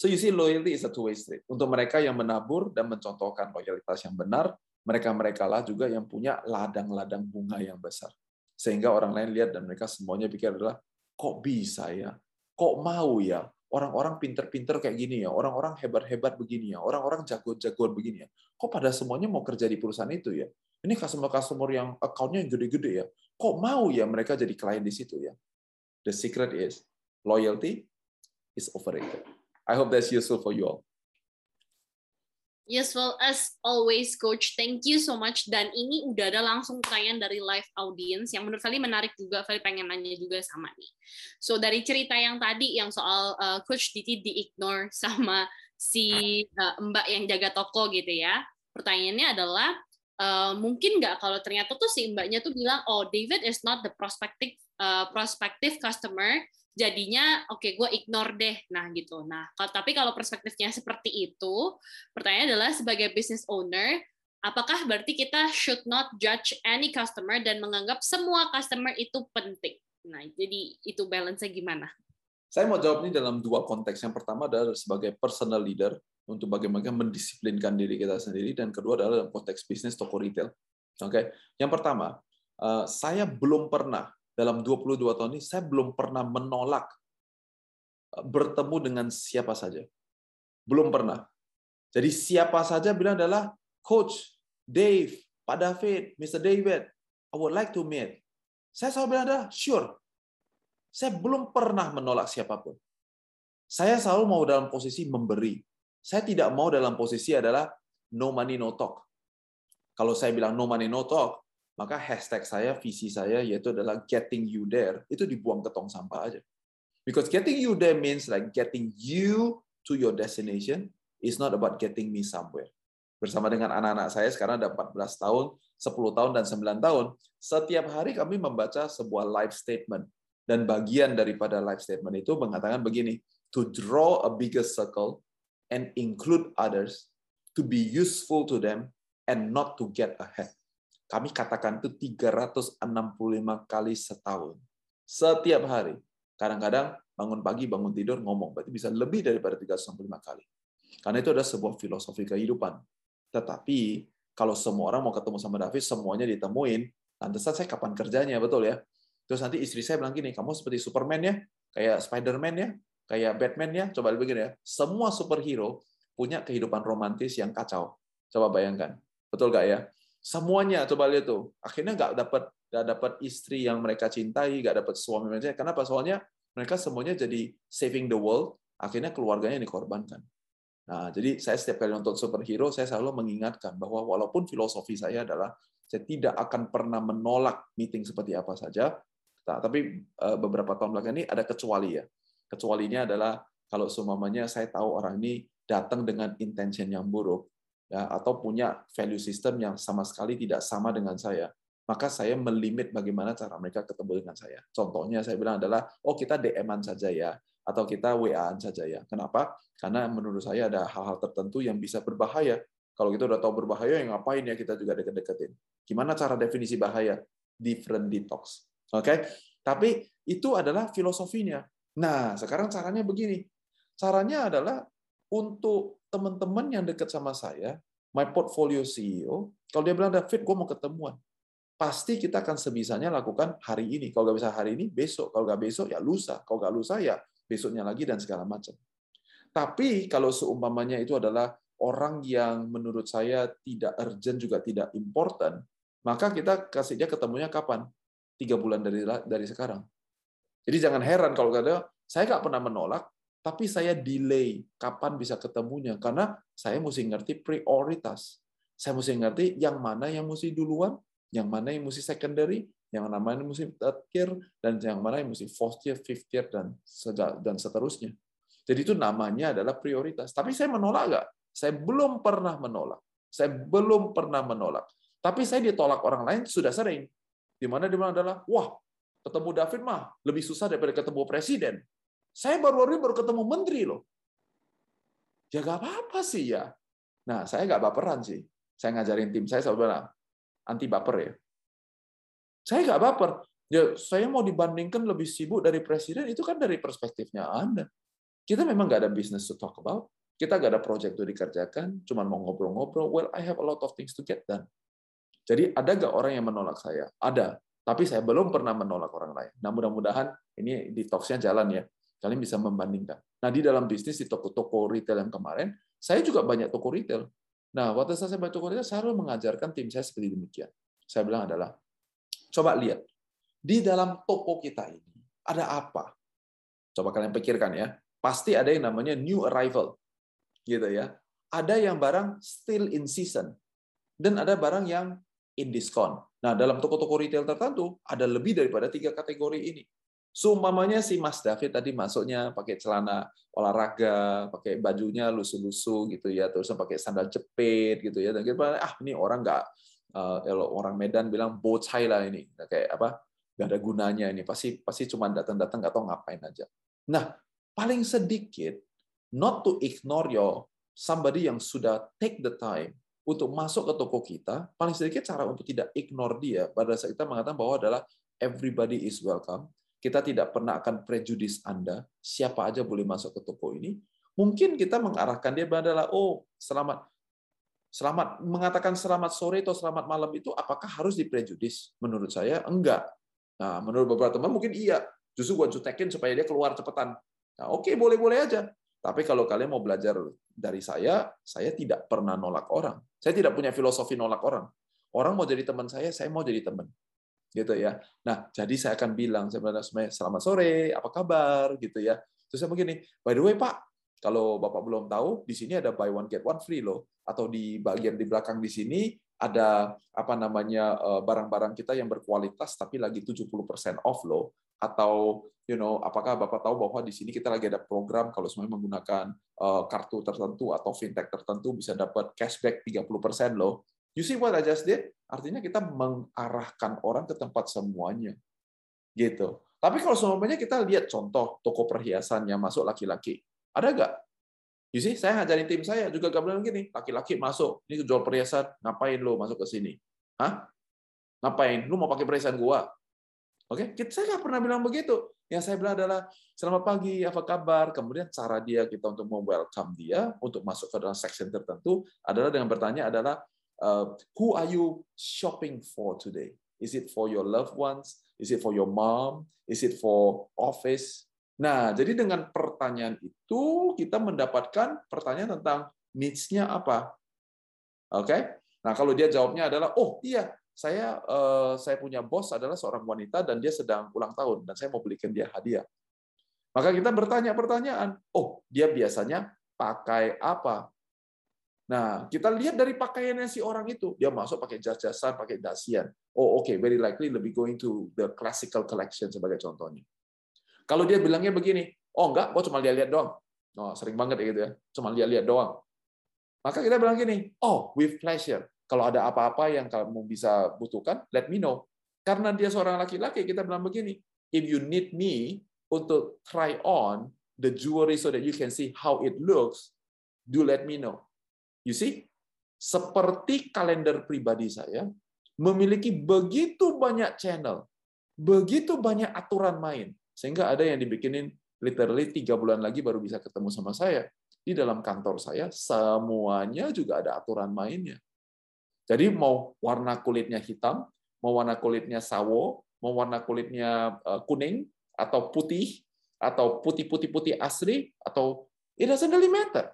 So you see, loyalty is a two-way street. Untuk mereka yang menabur dan mencontohkan loyalitas yang benar, mereka-mereka lah juga yang punya ladang-ladang bunga yang besar. Sehingga orang lain lihat dan mereka semuanya pikir adalah, kok bisa ya? Kok mau ya? Orang-orang pinter-pinter kayak gini ya, orang-orang hebat-hebat begini ya, orang-orang jago-jagoan begini ya. Kok pada semuanya mau kerja di perusahaan itu ya? Ini customer-customer yang account-nya yang gede-gede ya. Kok mau ya mereka jadi klien di situ ya? The secret is loyalty is overrated. I hope that's useful for you all. Useful as always, Coach. Thank you so much. Dan ini udah ada langsung pertanyaan dari live audience yang menurut Feli menarik juga. Feli pengen nanya juga sama nih. So dari cerita yang tadi yang soal uh, Coach Titi di-ignore sama si uh, Mbak yang jaga toko gitu ya. Pertanyaannya adalah uh, mungkin nggak kalau ternyata tuh si Mbaknya tuh bilang, oh David is not the prospective uh, prospective customer jadinya oke okay, gue ignore deh. Nah gitu. Nah tapi kalau perspektifnya seperti itu pertanyaan adalah sebagai business owner apakah berarti kita should not judge any customer dan menganggap semua customer itu penting? Nah jadi itu balance-nya gimana? Saya mau jawab ini dalam dua konteks. Yang pertama adalah sebagai personal leader untuk bagaimana mendisiplinkan diri kita sendiri dan kedua adalah dalam konteks bisnis toko retail. Oke? Okay? yang pertama eh, saya belum pernah dalam 22 tahun ini saya belum pernah menolak eh, bertemu dengan siapa saja. Belum pernah. Jadi siapa saja bilang adalah coach Dave, Pak David, Mr. David, I would like to meet. Saya selalu bilang adalah sure. Saya belum pernah menolak siapa pun. Saya selalu mau dalam posisi memberi. Saya tidak mau dalam posisi adalah no money no talk. Kalau saya bilang no money no talk, maka hashtag saya, visi saya yaitu adalah getting you there, itu dibuang ke tong sampah aja. Because getting you there means like getting you to your destination is not about getting me somewhere. bersama dengan anak-anak saya sekarang ada 14 tahun, 10 tahun, dan 9 tahun. Setiap hari kami membaca sebuah life statement. Dan bagian daripada life statement itu mengatakan begini, to draw a bigger circle and include others, to be useful to them, and not to get ahead. Kami katakan itu 365 kali setahun. Setiap hari. Kadang-kadang bangun pagi, bangun tidur, ngomong. Berarti bisa lebih daripada 365 kali. Karena itu adalah sebuah filosofi kehidupan. Tetapi kalau semua orang mau ketemu sama David, semuanya ditemuin, lantasan saya kapan kerjanya, betul ya? Terus nanti istri saya bilang gini, kamu seperti Superman ya, kayak Spider-Man ya, kayak Batman ya, coba begini ya. Semua superhero punya kehidupan romantis yang kacau. Coba bayangkan, betul gak ya? Semuanya coba lihat tuh, akhirnya nggak dapat nggak dapat istri yang mereka cintai, nggak dapat suami mereka. Kenapa? Soalnya mereka semuanya jadi saving the world, akhirnya keluarganya dikorbankan. Nah, jadi saya setiap kali nonton superhero, saya selalu mengingatkan bahwa walaupun filosofi saya adalah saya tidak akan pernah menolak meeting seperti apa saja, nah, tapi eh, beberapa tahun belakang ini ada kecuali ya. Kecualinya adalah kalau semuanya saya tahu orang ini datang dengan intention yang buruk, ya, atau punya value system yang sama sekali tidak sama dengan saya, maka saya melimit bagaimana cara mereka ketemu dengan saya. Contohnya saya bilang adalah, oh kita DM-an saja ya, atau kita WA-an saja ya. Kenapa? Karena menurut saya ada hal-hal tertentu yang bisa berbahaya. Kalau kita udah tahu berbahaya, yang ngapain ya kita juga deket-deketin. Gimana cara definisi bahaya? Different detox. Oke? Okay? Tapi itu adalah filosofinya. Nah, sekarang caranya begini. Caranya adalah untuk teman-teman yang dekat sama saya, my portfolio CEO, kalau dia bilang, David, gue mau ketemuan pasti kita akan sebisanya lakukan hari ini. Kalau nggak bisa hari ini, besok. Kalau nggak besok, ya lusa. Kalau nggak lusa, ya besoknya lagi, dan segala macam. Tapi kalau seumpamanya itu adalah orang yang menurut saya tidak urgent juga tidak important, maka kita kasih dia ketemunya kapan? Tiga bulan dari dari sekarang. Jadi jangan heran kalau kata saya nggak pernah menolak, tapi saya delay kapan bisa ketemunya karena saya mesti ngerti prioritas. Saya mesti ngerti yang mana yang mesti duluan, yang mana yang mesti secondary, yang mana yang mesti third tier, dan yang mana yang mesti fourth tier, fifth tier, dan dan seterusnya. Jadi itu namanya adalah prioritas. Tapi saya menolak nggak? Saya belum pernah menolak. Saya belum pernah menolak. Tapi saya ditolak orang lain sudah sering. Di mana di mana adalah, wah, ketemu David mah lebih susah daripada ketemu presiden. Saya baru-baru baru ketemu menteri loh. Ya nggak apa-apa sih ya. Nah, saya nggak baperan sih. Saya ngajarin tim saya sebenarnya anti baper ya. Saya nggak baper. Ya, saya mau dibandingkan lebih sibuk dari presiden, itu kan dari perspektifnya Anda. Kita memang nggak ada business to talk about. Kita nggak ada project to dikerjakan, cuma mau ngobrol-ngobrol. Well, I have a lot of things to get done. Jadi ada nggak orang yang menolak saya? Ada. Tapi saya belum pernah menolak orang lain. Nah, mudah-mudahan ini talks jalan ya. Kalian bisa membandingkan. Nah, di dalam bisnis di toko-toko retail yang kemarin, saya juga banyak toko retail. Nah, waktu saya baca Quran, saya selalu mengajarkan tim saya seperti demikian. Saya bilang adalah, coba lihat, di dalam toko kita ini ada apa? Coba kalian pikirkan ya. Pasti ada yang namanya new arrival. Gitu ya. Ada yang barang still in season. Dan ada barang yang in discount. Nah, dalam toko-toko retail tertentu, ada lebih daripada tiga kategori ini. Seumpamanya si Mas David tadi masuknya pakai celana olahraga, pakai bajunya lusuh-lusuh gitu ya, terus pakai sandal jepit gitu ya. Dan kita ah ini orang nggak uh, kalau orang Medan bilang bocai lah ini, kayak apa? nggak ada gunanya ini. Pasti pasti cuma datang-datang nggak tahu ngapain aja. Nah, paling sedikit not to ignore your somebody yang sudah take the time untuk masuk ke toko kita, paling sedikit cara untuk tidak ignore dia pada saat kita mengatakan bahwa adalah everybody is welcome kita tidak pernah akan prejudis Anda, siapa aja boleh masuk ke toko ini. Mungkin kita mengarahkan dia adalah, oh selamat, selamat mengatakan selamat sore atau selamat malam itu apakah harus diprejudis? Menurut saya enggak. Nah, menurut beberapa teman mungkin iya. Justru gua jutekin supaya dia keluar cepetan. Nah, oke boleh-boleh aja. Tapi kalau kalian mau belajar dari saya, saya tidak pernah nolak orang. Saya tidak punya filosofi nolak orang. Orang mau jadi teman saya, saya mau jadi teman gitu ya. Nah, jadi saya akan bilang sebenarnya selamat sore, apa kabar gitu ya. Terus saya begini, by the way Pak, kalau Bapak belum tahu, di sini ada buy one get one free loh. Atau di bagian di belakang di sini ada apa namanya eh, barang-barang kita yang berkualitas tapi lagi 70% off loh. atau you know apakah bapak tahu bahwa di sini kita lagi ada program kalau semuanya menggunakan uh, kartu tertentu atau fintech tertentu bisa dapat cashback 30% loh. You see what I just did? Artinya kita mengarahkan orang ke tempat semuanya. Gitu. Tapi kalau semuanya kita lihat contoh toko perhiasan yang masuk laki-laki. Ada nggak? You see, saya ngajarin tim saya juga bilang gini, laki-laki masuk, ini jual perhiasan, ngapain lo masuk ke sini? Hah? Ngapain? Lu mau pakai perhiasan gua? Oke, okay? saya nggak pernah bilang begitu. Yang saya bilang adalah selamat pagi, apa kabar? Kemudian cara dia kita untuk welcome dia untuk masuk ke dalam section tertentu adalah dengan bertanya adalah uh, who are you shopping for today? Is it for your loved ones? Is it for your mom? Is it for office? Nah, jadi dengan pertanyaan itu kita mendapatkan pertanyaan tentang needs-nya apa. Oke? Okay? Nah, kalau dia jawabnya adalah, oh iya, saya uh, saya punya bos adalah seorang wanita dan dia sedang ulang tahun dan saya mau belikan dia hadiah. Maka kita bertanya pertanyaan, oh dia biasanya pakai apa? Nah, kita lihat dari pakaiannya si orang itu, dia masuk pakai jas-jasan, pakai dasian. Oh, oke, okay, very likely lebih going to the classical collection sebagai contohnya. Kalau dia bilangnya begini, oh enggak, gua cuma lihat-lihat doang. Oh, sering banget gitu ya, cuma lihat-lihat doang. Maka kita bilang gini, oh, with pleasure. Kalau ada apa-apa yang kamu bisa butuhkan, let me know. Karena dia seorang laki-laki, kita bilang begini, if you need me untuk try on the jewelry so that you can see how it looks, do let me know. You see? Seperti kalender pribadi saya, memiliki begitu banyak channel, begitu banyak aturan main, sehingga ada yang dibikinin literally tiga bulan lagi baru bisa ketemu sama saya. Di dalam kantor saya, semuanya juga ada aturan mainnya. Jadi mau warna kulitnya hitam, mau warna kulitnya sawo, mau warna kulitnya eh, kuning atau putih atau putih-putih-putih asli atau it doesn't really matter.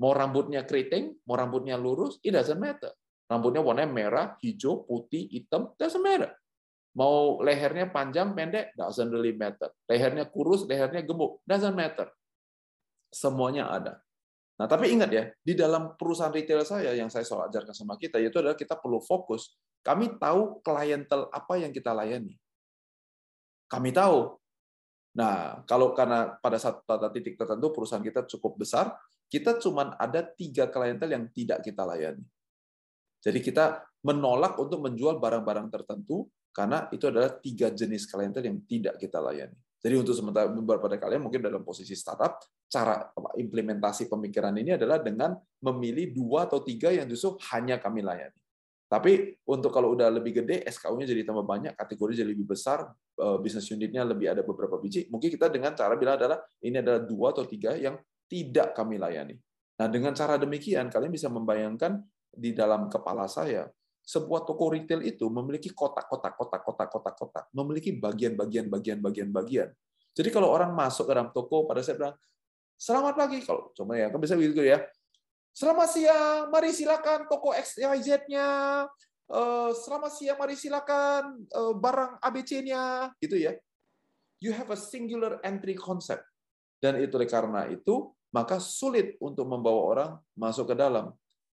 Mau rambutnya keriting, mau rambutnya lurus, it doesn't matter. Rambutnya warnanya merah, hijau, putih, hitam, doesn't matter. Mau lehernya panjang, pendek, doesn't really matter. Lehernya kurus, lehernya gemuk, doesn't matter. Semuanya ada. Nah, tapi ingat ya, di dalam perusahaan retail saya yang saya selalu ajarkan sama kita, yaitu adalah kita perlu fokus. Kami tahu klientel apa yang kita layani. Kami tahu. Nah, kalau karena pada pada titik tertentu perusahaan kita cukup besar, kita cuma ada tiga klientel yang tidak kita layani. Jadi kita menolak untuk menjual barang-barang tertentu karena itu adalah tiga jenis klientel yang tidak kita layani. Jadi untuk sementara beberapa dari kalian mungkin dalam posisi startup, cara implementasi pemikiran ini adalah dengan memilih dua atau tiga yang justru hanya kami layani. Tapi untuk kalau udah lebih gede, SKU-nya jadi tambah banyak, kategori jadi lebih besar, eh, bisnis unitnya lebih ada beberapa biji, mungkin kita dengan cara bilang adalah ini adalah dua atau tiga yang tidak kami layani. Nah, dengan cara demikian, kalian bisa membayangkan di dalam kepala saya, sebuah toko retail itu memiliki kotak-kotak, kotak-kotak, kotak-kotak, memiliki bagian-bagian, bagian-bagian, bagian. Jadi kalau orang masuk ke dalam toko, pada saya bilang, selamat pagi, kalau cuma ya, kan bisa begitu ya. Selamat siang, mari silakan toko XYZ-nya. Eh, selamat siang, mari silakan eh, barang ABC-nya, gitu ya. You have a singular entry concept. Dan itu karena itu, maka sulit untuk membawa orang masuk ke dalam.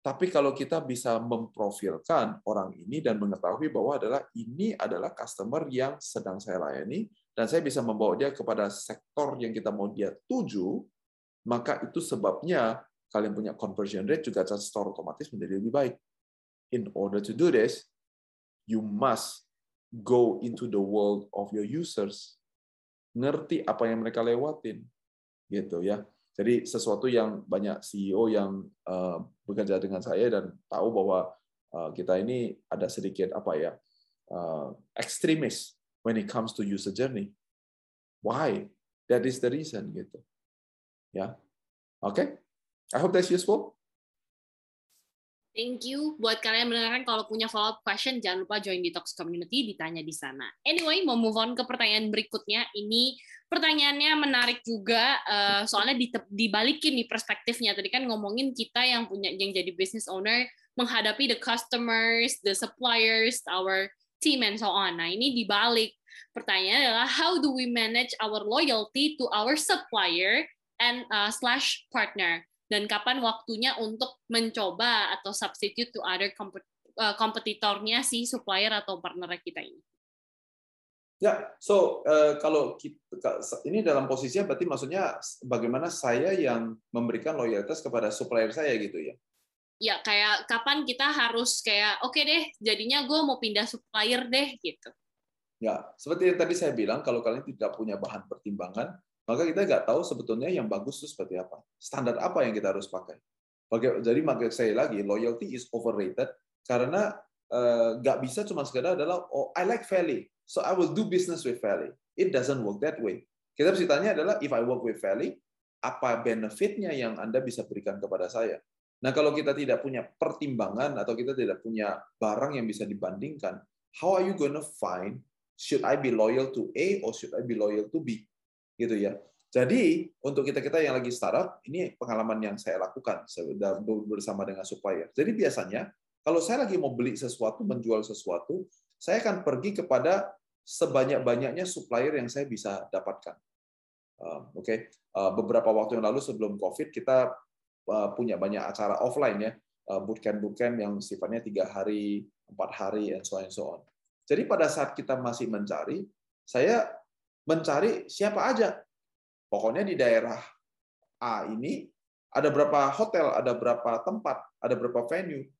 Tapi kalau kita bisa memprofilkan orang ini dan mengetahui bahwa adalah ini adalah customer yang sedang saya layani dan saya bisa membawa dia kepada sektor yang kita mau dia tuju, maka itu sebabnya kalian punya conversion rate juga secara otomatis menjadi lebih baik. In order to do this, you must go into the world of your users. Ngerti apa yang mereka lewatin. Gitu ya. Jadi sesuatu yang banyak CEO yang uh, bekerja dengan saya dan tahu bahwa uh, kita ini ada sedikit apa ya uh, ekstremis when it comes to user journey. Why? That is the reason gitu. Ya, oke. Okay? I hope that's useful. Thank you. Buat kalian yang mendengarkan, kalau punya follow-up question, jangan lupa join Detox Community, ditanya di sana. Anyway, mau move on ke pertanyaan berikutnya. Ini pertanyaannya menarik juga, uh, soalnya dibalikin nih perspektifnya. Tadi kan ngomongin kita yang punya yang jadi business owner, menghadapi the customers, the suppliers, our team, and so on. Nah, ini dibalik. Pertanyaannya adalah, how do we manage our loyalty to our supplier and uh, slash partner? dan kapan waktunya untuk mencoba atau substitute to other uh, kompetitornya si supplier atau partner kita ini. Ya, so uh, kalau kita, ini dalam posisinya berarti maksudnya bagaimana saya yang memberikan loyalitas kepada supplier saya gitu ya? Ya kayak kapan kita harus kayak oke okay deh, jadinya gue mau pindah supplier deh gitu. Ya, seperti yang tadi saya bilang, kalau kalian tidak punya bahan pertimbangan, maka kita nggak tahu sebetulnya yang bagus itu seperti apa. Standar apa yang kita harus pakai. Jadi maka saya lagi, loyalty is overrated karena eh, nggak bisa cuma sekedar adalah oh I like Valley, so I will do business with Valley. It doesn't work that way. Kita bisa tanya adalah if I work with Valley, apa benefitnya yang Anda bisa berikan kepada saya? Nah, kalau kita tidak punya pertimbangan atau kita tidak punya barang yang bisa dibandingkan, how are you gonna find should I be loyal to A or should I be loyal to B? Gitu ya. Jadi untuk kita kita yang lagi startup, ini pengalaman yang saya lakukan bersama dengan supplier. Jadi biasanya kalau saya lagi mau beli sesuatu, menjual sesuatu, saya akan pergi kepada sebanyak-banyaknya supplier yang saya bisa dapatkan. Oke, okay. beberapa waktu yang lalu sebelum COVID kita uh, punya banyak acara offline ya, uh, bootcamp bootcamp yang sifatnya tiga hari, empat hari, and so on, and so on. Jadi pada saat kita masih mencari, saya mencari siapa aja. Pokoknya di daerah A ini ada berapa hotel, ada berapa tempat, ada berapa venue.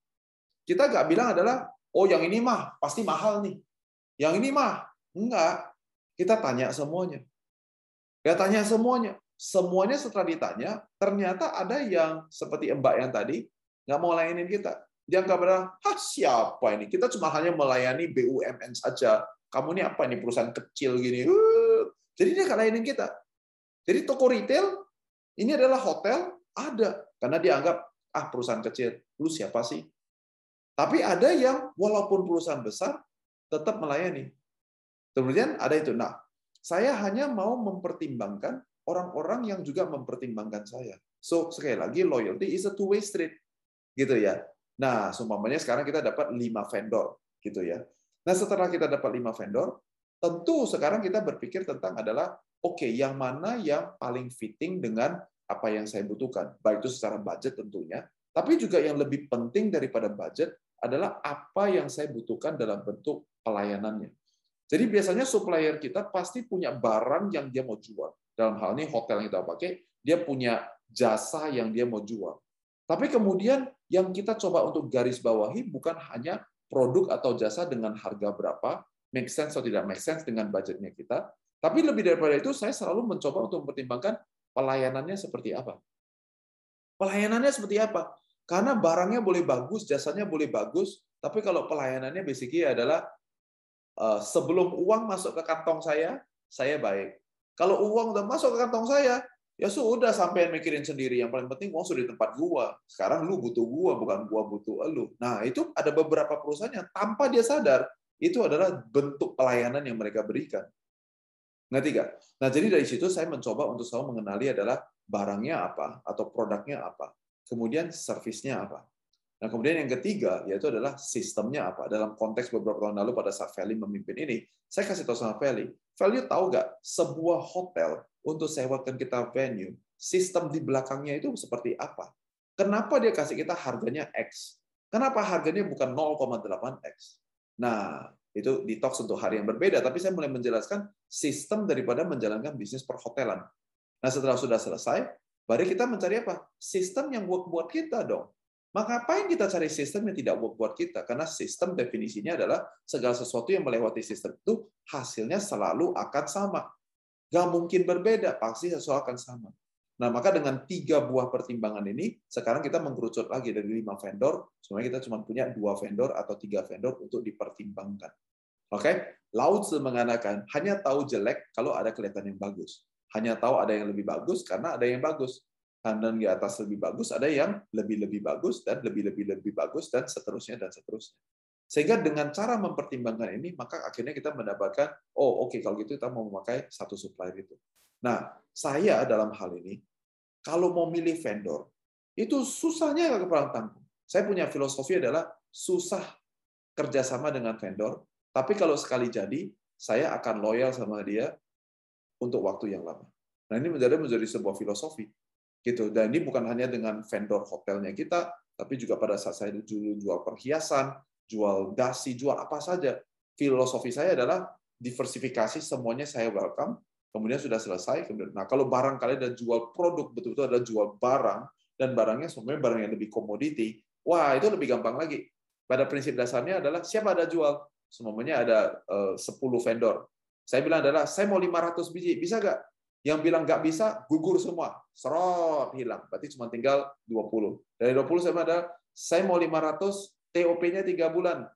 Kita nggak bilang adalah, oh yang ini mah pasti mahal nih. Yang ini mah enggak. Kita tanya semuanya. Ya tanya semuanya. Semuanya setelah ditanya, ternyata ada yang seperti Mbak yang tadi nggak mau layanin kita. Dia nggak bilang, ah siapa ini? Kita cuma hanya melayani BUMN saja. Kamu ini apa ini perusahaan kecil gini? Uh. Jadi dia nggak layanin kita. Jadi toko retail ini adalah hotel ada karena dia anggap ah perusahaan kecil. Lu siapa sih? Tapi ada yang walaupun perusahaan besar tetap melayani. Kemudian ada itu. Nah, saya hanya mau mempertimbangkan orang-orang yang juga mempertimbangkan saya. So sekali lagi loyalty is a two way street. Gitu ya. Nah, seumpamanya sekarang kita dapat lima vendor, gitu ya. Nah, setelah kita dapat lima vendor, tentu sekarang kita berpikir tentang adalah, oke, okay, yang mana yang paling fitting dengan apa yang saya butuhkan, baik itu secara budget tentunya, tapi juga yang lebih penting daripada budget adalah apa yang saya butuhkan dalam bentuk pelayanannya. Jadi biasanya supplier kita pasti punya barang yang dia mau jual. Dalam hal ini hotel yang kita pakai, dia punya jasa yang dia mau jual. Tapi kemudian yang kita coba untuk garis bawahi bukan hanya produk atau jasa dengan harga berapa, make sense atau tidak make sense dengan budgetnya kita, tapi lebih daripada itu saya selalu mencoba untuk mempertimbangkan pelayanannya seperti apa. Pelayanannya seperti apa? Karena barangnya boleh bagus, jasanya boleh bagus, tapi kalau pelayanannya basically adalah eh, sebelum uang masuk ke kantong saya, saya baik. Kalau uang udah masuk ke kantong saya, Ya sudah sampai mikirin sendiri. Yang paling penting uang sudah di tempat gua. Sekarang lu butuh gua, bukan gua butuh lu. Nah, itu ada beberapa perusahaan yang tanpa dia sadar, itu adalah bentuk pelayanan yang mereka berikan. Ngerti gak? Nah, jadi dari situ saya mencoba untuk selalu mengenali adalah barangnya apa, atau produknya apa. Kemudian servisnya apa. Nah, kemudian yang ketiga yaitu adalah sistemnya apa. Dalam konteks beberapa tahun lalu pada saat Feli memimpin ini, saya kasih tahu sama Feli, Feli tahu nggak sebuah hotel untuk sewakan kita venue, sistem di belakangnya itu seperti apa? Kenapa dia kasih kita harganya X? Kenapa harganya bukan 0,8X? Nah, itu di talk untuk hari yang berbeda, tapi saya mulai menjelaskan sistem daripada menjalankan bisnis perhotelan. Nah, setelah sudah selesai, baru kita mencari apa? Sistem yang work buat kita dong. Maka apa yang kita cari sistem yang tidak work buat kita? Karena sistem definisinya adalah segala sesuatu yang melewati sistem itu hasilnya selalu akan sama. Gak mungkin berbeda, pasti sesuatu akan sama. Nah, maka dengan tiga buah pertimbangan ini, sekarang kita mengkerucut lagi dari lima vendor, sebenarnya kita cuma punya dua vendor atau tiga vendor untuk dipertimbangkan. Oke, okay? Laut mengatakan hanya tahu jelek kalau ada kelihatan yang bagus. Hanya tahu ada yang lebih bagus karena ada yang bagus. Dan di atas lebih bagus ada yang lebih-lebih bagus dan lebih-lebih-lebih bagus dan seterusnya dan seterusnya. Sehingga dengan cara mempertimbangkan ini, maka akhirnya kita mendapatkan, oh oke, okay, kalau gitu kita mau memakai satu supplier itu. Nah, saya dalam hal ini, kalau mau milih vendor, itu susahnya ke kepala tanggung. Saya punya filosofi adalah susah kerjasama dengan vendor, tapi kalau sekali jadi, saya akan loyal sama dia untuk waktu yang lama. Nah ini menjadi menjadi sebuah filosofi gitu. Dan ini bukan hanya dengan vendor hotelnya kita, tapi juga pada saat saya dulu jual perhiasan, jual dasi, jual apa saja. Filosofi saya adalah diversifikasi semuanya saya welcome. Kemudian sudah selesai. Kemudian, nah kalau barang kalian ada jual produk betul-betul ada jual barang dan barangnya semuanya barang yang lebih komoditi, wah itu lebih gampang lagi. Pada prinsip dasarnya adalah siapa ada jual, semuanya ada eh, 10 vendor. Saya bilang adalah saya mau 500 biji, bisa nggak? Yang bilang nggak bisa, gugur semua. Serot, hilang. Berarti cuma tinggal 20. Dari 20 saya ada, saya mau 500, TOP-nya 3 bulan.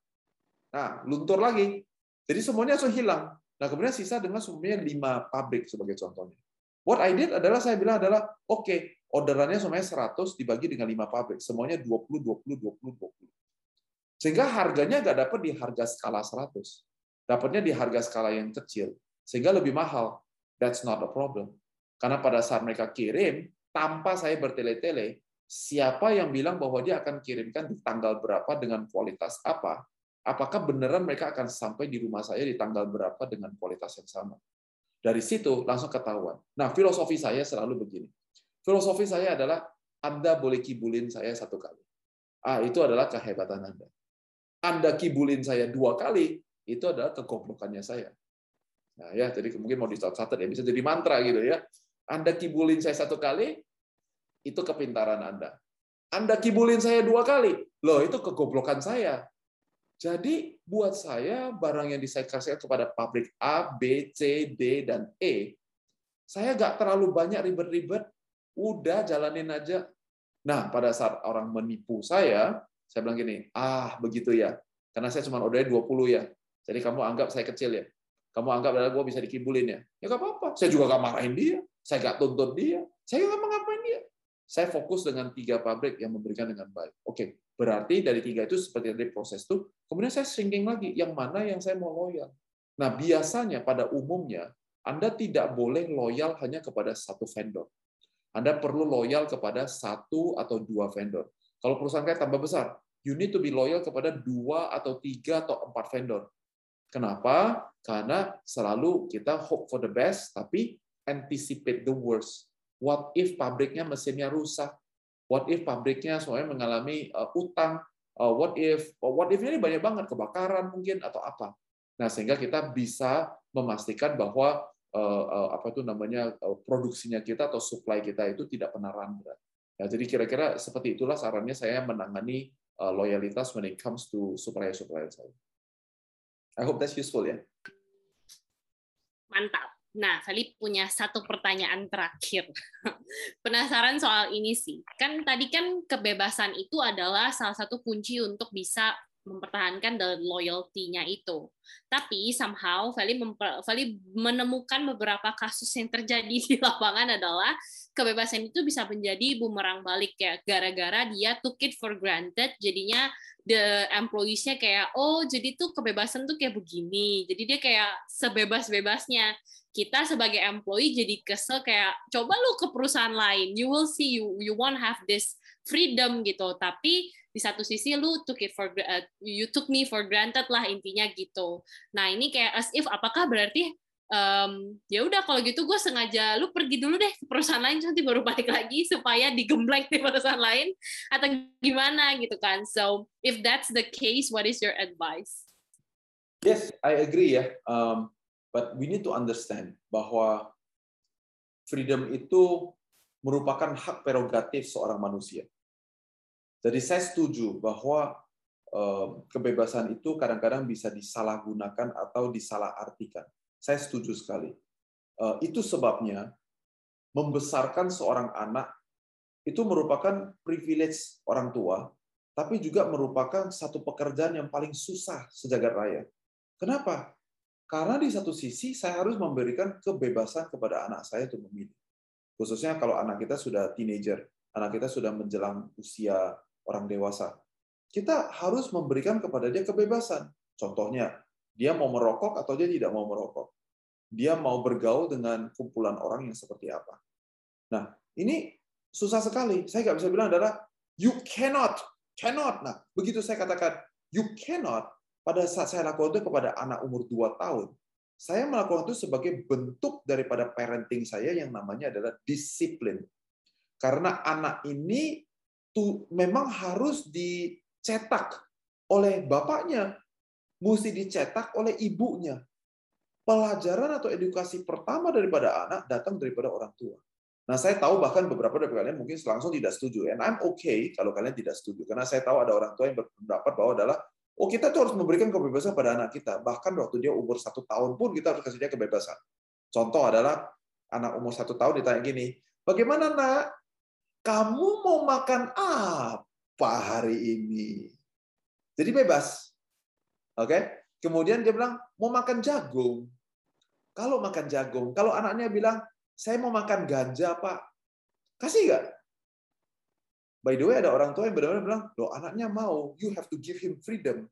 Nah, luntur lagi. Jadi semuanya langsung hilang. Nah, kemudian sisa dengan semuanya 5 pabrik sebagai contohnya. What I did adalah saya bilang adalah, oke, okay, orderannya semuanya 100 dibagi dengan 5 pabrik. Semuanya 20, 20, 20, 20. Sehingga harganya nggak dapat di harga skala 100. Dapatnya di harga skala yang kecil. Sehingga lebih mahal. That's not a problem. Karena pada saat mereka kirim, tanpa saya bertele-tele, siapa yang bilang bahwa dia akan kirimkan di tanggal berapa dengan kualitas apa, apakah beneran mereka akan sampai di rumah saya di tanggal berapa dengan kualitas yang sama. Dari situ langsung ketahuan. Nah, filosofi saya selalu begini. Filosofi saya adalah Anda boleh kibulin saya satu kali. Ah, itu adalah kehebatan Anda. Anda kibulin saya dua kali, itu adalah kegoblokannya saya. Nah, ya, jadi mungkin mau dicatat ya, bisa jadi mantra gitu ya. Anda kibulin saya satu kali, itu kepintaran Anda. Anda kibulin saya dua kali, loh itu kegoblokan saya. Jadi buat saya barang yang disaikarkan kepada pabrik A, B, C, D, dan E, saya nggak terlalu banyak ribet-ribet, udah jalanin aja. Nah, pada saat orang menipu saya, saya bilang gini, ah begitu ya, karena saya cuma ordernya 20 ya, jadi kamu anggap saya kecil ya, kamu anggap adalah gue bisa dikibulin ya, ya nggak apa-apa, saya juga nggak marahin dia, saya nggak tuntut dia, saya nggak ngapain dia, saya fokus dengan tiga pabrik yang memberikan dengan baik. Oke, berarti dari tiga itu seperti dari proses itu, kemudian saya shrinking lagi, yang mana yang saya mau loyal. Nah, biasanya pada umumnya, Anda tidak boleh loyal hanya kepada satu vendor. Anda perlu loyal kepada satu atau dua vendor. Kalau perusahaan kayak tambah besar, you need to be loyal kepada dua atau tiga atau empat vendor. Kenapa? Karena selalu kita hope for the best, tapi anticipate the worst. What if pabriknya mesinnya rusak? What if pabriknya soalnya mengalami uh, utang? Uh, what if uh, what if ini banyak banget kebakaran mungkin atau apa? Nah sehingga kita bisa memastikan bahwa uh, apa itu namanya produksinya kita atau supply kita itu tidak pernah random. Ya, jadi kira-kira seperti itulah sarannya saya menangani loyalitas when it comes to supplier-supplier saya. I hope that's useful ya. Mantap. Nah, Feli punya satu pertanyaan terakhir. Penasaran soal ini sih. Kan tadi kan kebebasan itu adalah salah satu kunci untuk bisa mempertahankan the loyalty-nya itu. Tapi somehow Feli, Feli menemukan beberapa kasus yang terjadi di lapangan adalah kebebasan itu bisa menjadi bumerang balik ya gara-gara dia took it for granted jadinya the employees-nya kayak oh jadi tuh kebebasan tuh kayak begini jadi dia kayak sebebas-bebasnya kita sebagai employee jadi kesel kayak coba lu ke perusahaan lain you will see you you won't have this freedom gitu. Tapi di satu sisi lu took it for uh, you took me for granted lah intinya gitu. Nah ini kayak as if apakah berarti um, ya udah kalau gitu gue sengaja lu pergi dulu deh ke perusahaan lain nanti baru balik lagi supaya digembleng di perusahaan lain atau gimana gitu kan. So if that's the case what is your advice? Yes I agree ya. Um, but we need to understand bahwa freedom itu merupakan hak prerogatif seorang manusia jadi saya setuju bahwa um, kebebasan itu kadang-kadang bisa disalahgunakan atau disalahartikan saya setuju sekali. Eh, itu sebabnya membesarkan seorang anak itu merupakan privilege orang tua, tapi juga merupakan satu pekerjaan yang paling susah sejagat raya. Kenapa? Karena di satu sisi saya harus memberikan kebebasan kepada anak saya untuk memilih. Khususnya kalau anak kita sudah teenager, anak kita sudah menjelang usia orang dewasa. Kita harus memberikan kepada dia kebebasan. Contohnya, dia mau merokok atau dia tidak mau merokok. Dia mau bergaul dengan kumpulan orang yang seperti apa. Nah, ini susah sekali. Saya nggak bisa bilang adalah you cannot, cannot. Nah, begitu saya katakan you cannot, pada saat saya lakukan itu kepada anak umur 2 tahun, saya melakukan itu sebagai bentuk daripada parenting saya yang namanya adalah disiplin. Karena anak ini tuh memang harus dicetak oleh bapaknya, mesti dicetak oleh ibunya. pelajaran atau edukasi pertama daripada anak datang daripada orang tua. Nah, saya tahu bahkan beberapa dari kalian mungkin langsung tidak setuju. And I'm okay kalau kalian tidak setuju. Karena saya tahu ada orang tua yang berpendapat bahwa adalah, oh kita tuh harus memberikan kebebasan pada anak kita. Bahkan waktu dia umur satu tahun pun kita harus kasih dia kebebasan. Contoh adalah anak umur satu tahun ditanya gini, bagaimana nak? Kamu mau makan apa hari ini? Jadi bebas. Oke? Kemudian dia bilang, mau makan jagung. Kalau makan jagung, kalau anaknya bilang, saya mau makan ganja, Pak. Kasih nggak? By the way, ada orang tua yang benar-benar bilang, loh anaknya mau, you have to give him freedom.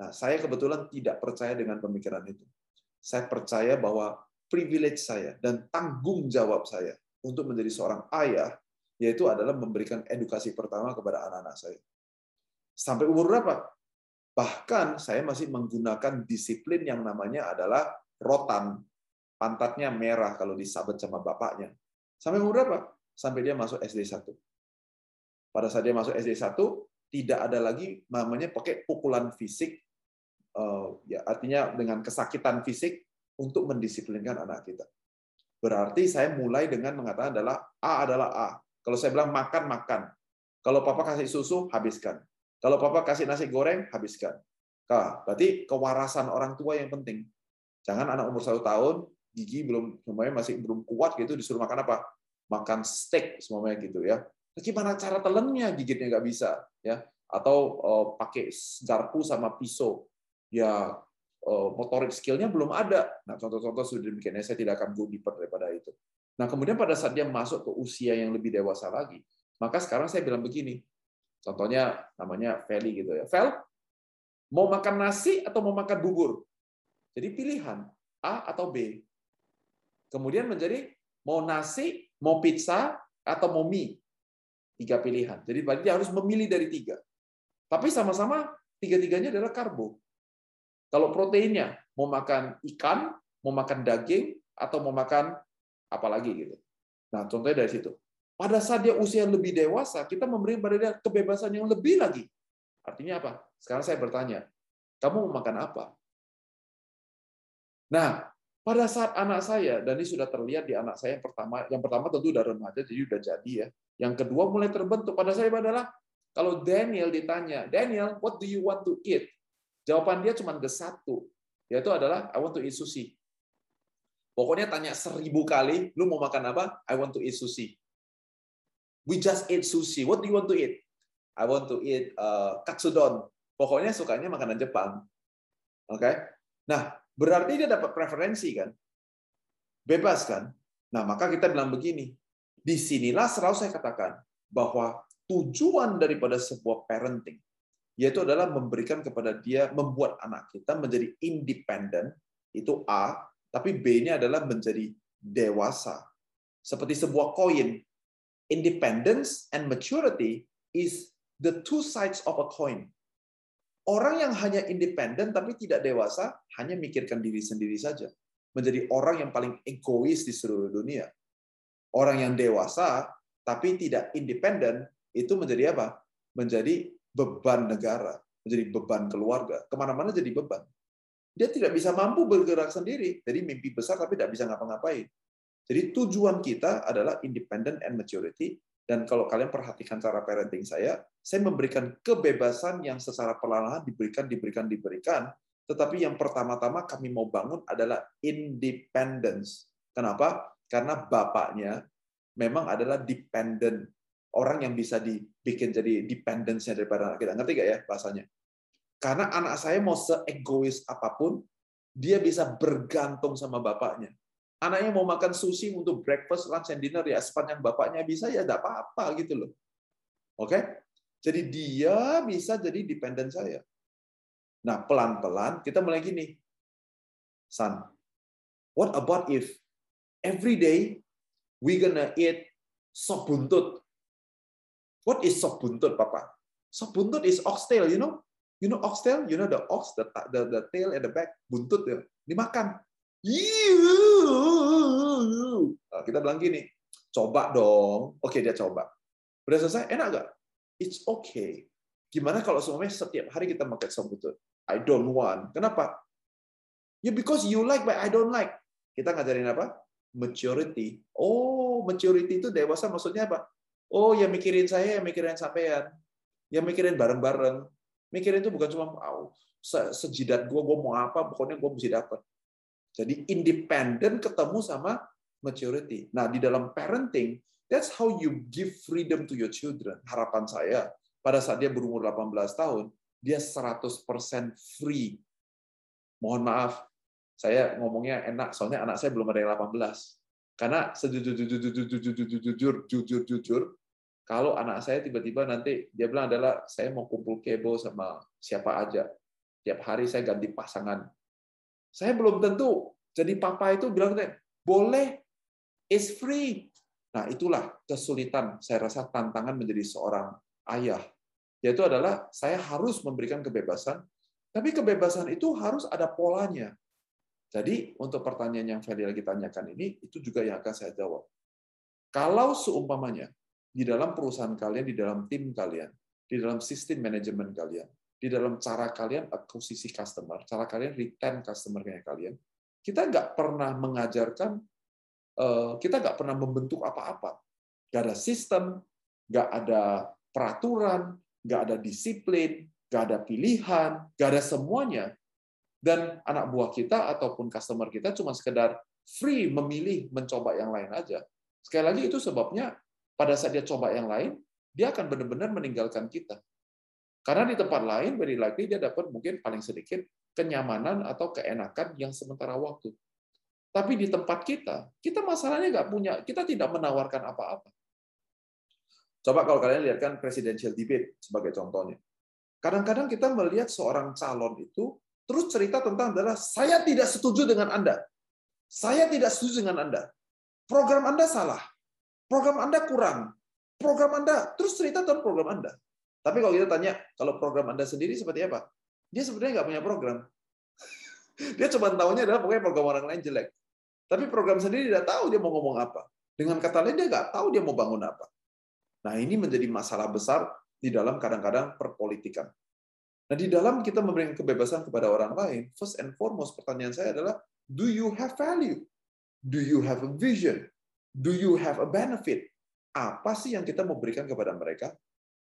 Nah, saya kebetulan tidak percaya dengan pemikiran itu. Saya percaya bahwa privilege saya dan tanggung jawab saya untuk menjadi seorang ayah, yaitu adalah memberikan edukasi pertama kepada anak-anak saya. Sampai umur berapa? Bahkan saya masih menggunakan disiplin yang namanya adalah rotan pantatnya merah kalau disabet sama bapaknya. Sampai umur berapa? Sampai dia masuk SD 1. Pada saat dia masuk SD 1, tidak ada lagi namanya pakai pukulan fisik, eh, ya artinya dengan kesakitan fisik untuk mendisiplinkan anak kita. Berarti saya mulai dengan mengatakan adalah A adalah A. Kalau saya bilang makan, makan. Kalau papa kasih susu, habiskan. Kalau papa kasih nasi goreng, habiskan. Nah, berarti kewarasan orang tua yang penting. Jangan anak umur satu tahun gigi belum semuanya masih belum kuat gitu disuruh makan apa? Makan steak semuanya gitu ya. Nah, gimana cara telennya gigitnya nggak bisa ya? Atau uh, pakai garpu sama pisau ya uh, motorik skillnya belum ada. Nah contoh-contoh sudah demikian saya tidak akan go deeper daripada itu. Nah kemudian pada saat dia masuk ke usia yang lebih dewasa lagi, maka sekarang saya bilang begini. Contohnya namanya Feli gitu ya. Fel, mau makan nasi atau mau makan bubur? Jadi pilihan A atau B. Kemudian menjadi mau nasi, mau pizza, atau mau mie. Tiga pilihan. Jadi dia harus memilih dari tiga. Tapi sama-sama tiga-tiganya adalah karbo. Kalau proteinnya, mau makan ikan, mau makan daging, atau mau makan apa lagi gitu. Nah, contohnya dari situ. Pada saat dia usia lebih dewasa, kita memberi pada dia kebebasan yang lebih lagi. Artinya apa? Sekarang saya bertanya, kamu mau makan apa? Nah, pada saat anak saya, dan ini sudah terlihat di anak saya yang pertama, yang pertama tentu udah remaja, jadi udah jadi ya. Yang kedua mulai terbentuk. Pada saya adalah, kalau Daniel ditanya, Daniel, what do you want to eat? Jawaban dia cuma ada satu, yaitu adalah, I want to eat sushi. Pokoknya tanya seribu kali, lu mau makan apa? I want to eat sushi. We just eat sushi. What do you want to eat? I want to eat uh, katsudon. Pokoknya sukanya makanan Jepang. Oke? Okay? Nah, Berarti dia dapat preferensi kan? Bebas kan? Nah, maka kita bilang begini. Di sinilah selalu saya katakan bahwa tujuan daripada sebuah parenting yaitu adalah memberikan kepada dia membuat anak kita menjadi independen itu A, tapi B-nya adalah menjadi dewasa. Seperti sebuah koin. Independence and maturity is the two sides of a coin. Orang yang hanya independen tapi tidak dewasa hanya mikirkan diri sendiri saja. Menjadi orang yang paling egois di seluruh dunia. Orang yang dewasa tapi tidak independen itu menjadi apa? Menjadi beban negara, menjadi beban keluarga. Ke mana-mana jadi beban. Dia tidak bisa mampu bergerak sendiri. Jadi mimpi besar tapi tidak bisa ngapa-ngapain. Jadi tujuan kita adalah independent and maturity dan kalau kalian perhatikan cara parenting saya, saya memberikan kebebasan yang secara perlahan diberikan, diberikan, diberikan. Tetapi yang pertama-tama kami mau bangun adalah independence. Kenapa? Karena bapaknya memang adalah dependent. Orang yang bisa dibikin jadi dependence daripada anak kita. Ngerti gak ya bahasanya? Karena anak saya mau seegois apa pun, dia bisa bergantung sama bapaknya. Anaknya mau makan sushi untuk breakfast, lunch, and dinner ya sepanjang bapaknya bisa ya tidak apa-apa gitu loh. Oke? Jadi dia bisa jadi dependent saya. Nah, pelan-pelan kita mulai gini. Son, what about if every day we gonna eat sop buntut? What is sop buntut, Papa? Sop buntut is oxtail, you know? You know oxtail? You know the ox, the, the, the tail at the back, buntut ya. Dimakan. Nah, kita bilang gini, coba dong. Oke, dia coba. Udah selesai, enak gak? It's okay. Gimana kalau semuanya setiap hari kita makan sop I don't want. Kenapa? Ya because you like but I don't like. Kita ngajarin apa? Maturity. Oh, maturity itu dewasa maksudnya apa? Oh, ya mikirin saya, ya mikirin sampean. Ya mikirin bareng-bareng. Mikirin itu bukan cuma oh, sejidat gue, gue mau apa, pokoknya gue mesti dapat. Jadi independen ketemu sama maturity. Nah, di dalam parenting, that's how you give freedom to your children. Harapan saya, pada saat dia berumur 18 tahun, dia 100% free. Mohon maaf, saya ngomongnya enak, soalnya anak saya belum ada yang 18. Karena sejujur-jujur, jujur-jujur, kalau anak saya tiba-tiba nanti dia bilang adalah saya mau kumpul kebo sama siapa aja. Tiap hari saya ganti pasangan. Saya belum tentu jadi papa itu bilang boleh, is free. Nah, itulah kesulitan saya rasa tantangan menjadi seorang ayah. Yaitu adalah saya harus memberikan kebebasan, tapi kebebasan itu harus ada polanya. Jadi untuk pertanyaan yang Feli lagi tanyakan ini, itu juga yang akan saya jawab. Kalau seumpamanya di dalam perusahaan kalian, di dalam tim kalian, di dalam sistem manajemen kalian, di dalam cara kalian akuisisi customer, cara kalian retain customer kalian, kita nggak pernah mengajarkan, eh, kita nggak pernah membentuk apa-apa. Nggak ada sistem, nggak ada peraturan, nggak ada disiplin, nggak ada pilihan, nggak ada semuanya dan anak buah kita ataupun customer kita cuma sekedar free memilih mencoba yang lain aja. Sekali lagi itu sebabnya pada saat dia coba yang lain, dia akan benar-benar meninggalkan kita. Karena di tempat lain, very likely dia dapat mungkin paling sedikit kenyamanan atau keenakan yang sementara waktu. Tapi di tempat kita, kita masalahnya nggak punya, kita tidak menawarkan apa-apa. Coba kalau kalian lihatkan presidential debate sebagai contohnya. Kadang-kadang kita melihat seorang calon itu terus cerita tentang adalah saya tidak setuju dengan Anda. Saya tidak setuju dengan Anda. Program Anda salah. Program Anda kurang. Program Anda terus cerita tentang program Anda. Tapi kalau kita tanya, kalau program Anda sendiri seperti apa? Dia sebenarnya nggak punya program. dia cuma tahunya adalah pokoknya program orang lain jelek. Tapi program sendiri tidak tahu dia mau ngomong apa. Dengan kata lain, dia nggak tahu dia mau bangun apa. Nah, ini menjadi masalah besar di dalam kadang-kadang perpolitikan. Nah, di dalam kita memberikan kebebasan kepada orang lain, first and foremost pertanyaan saya adalah, do you have value? Do you have a vision? Do you have a benefit? Apa sih yang kita mau berikan kepada mereka?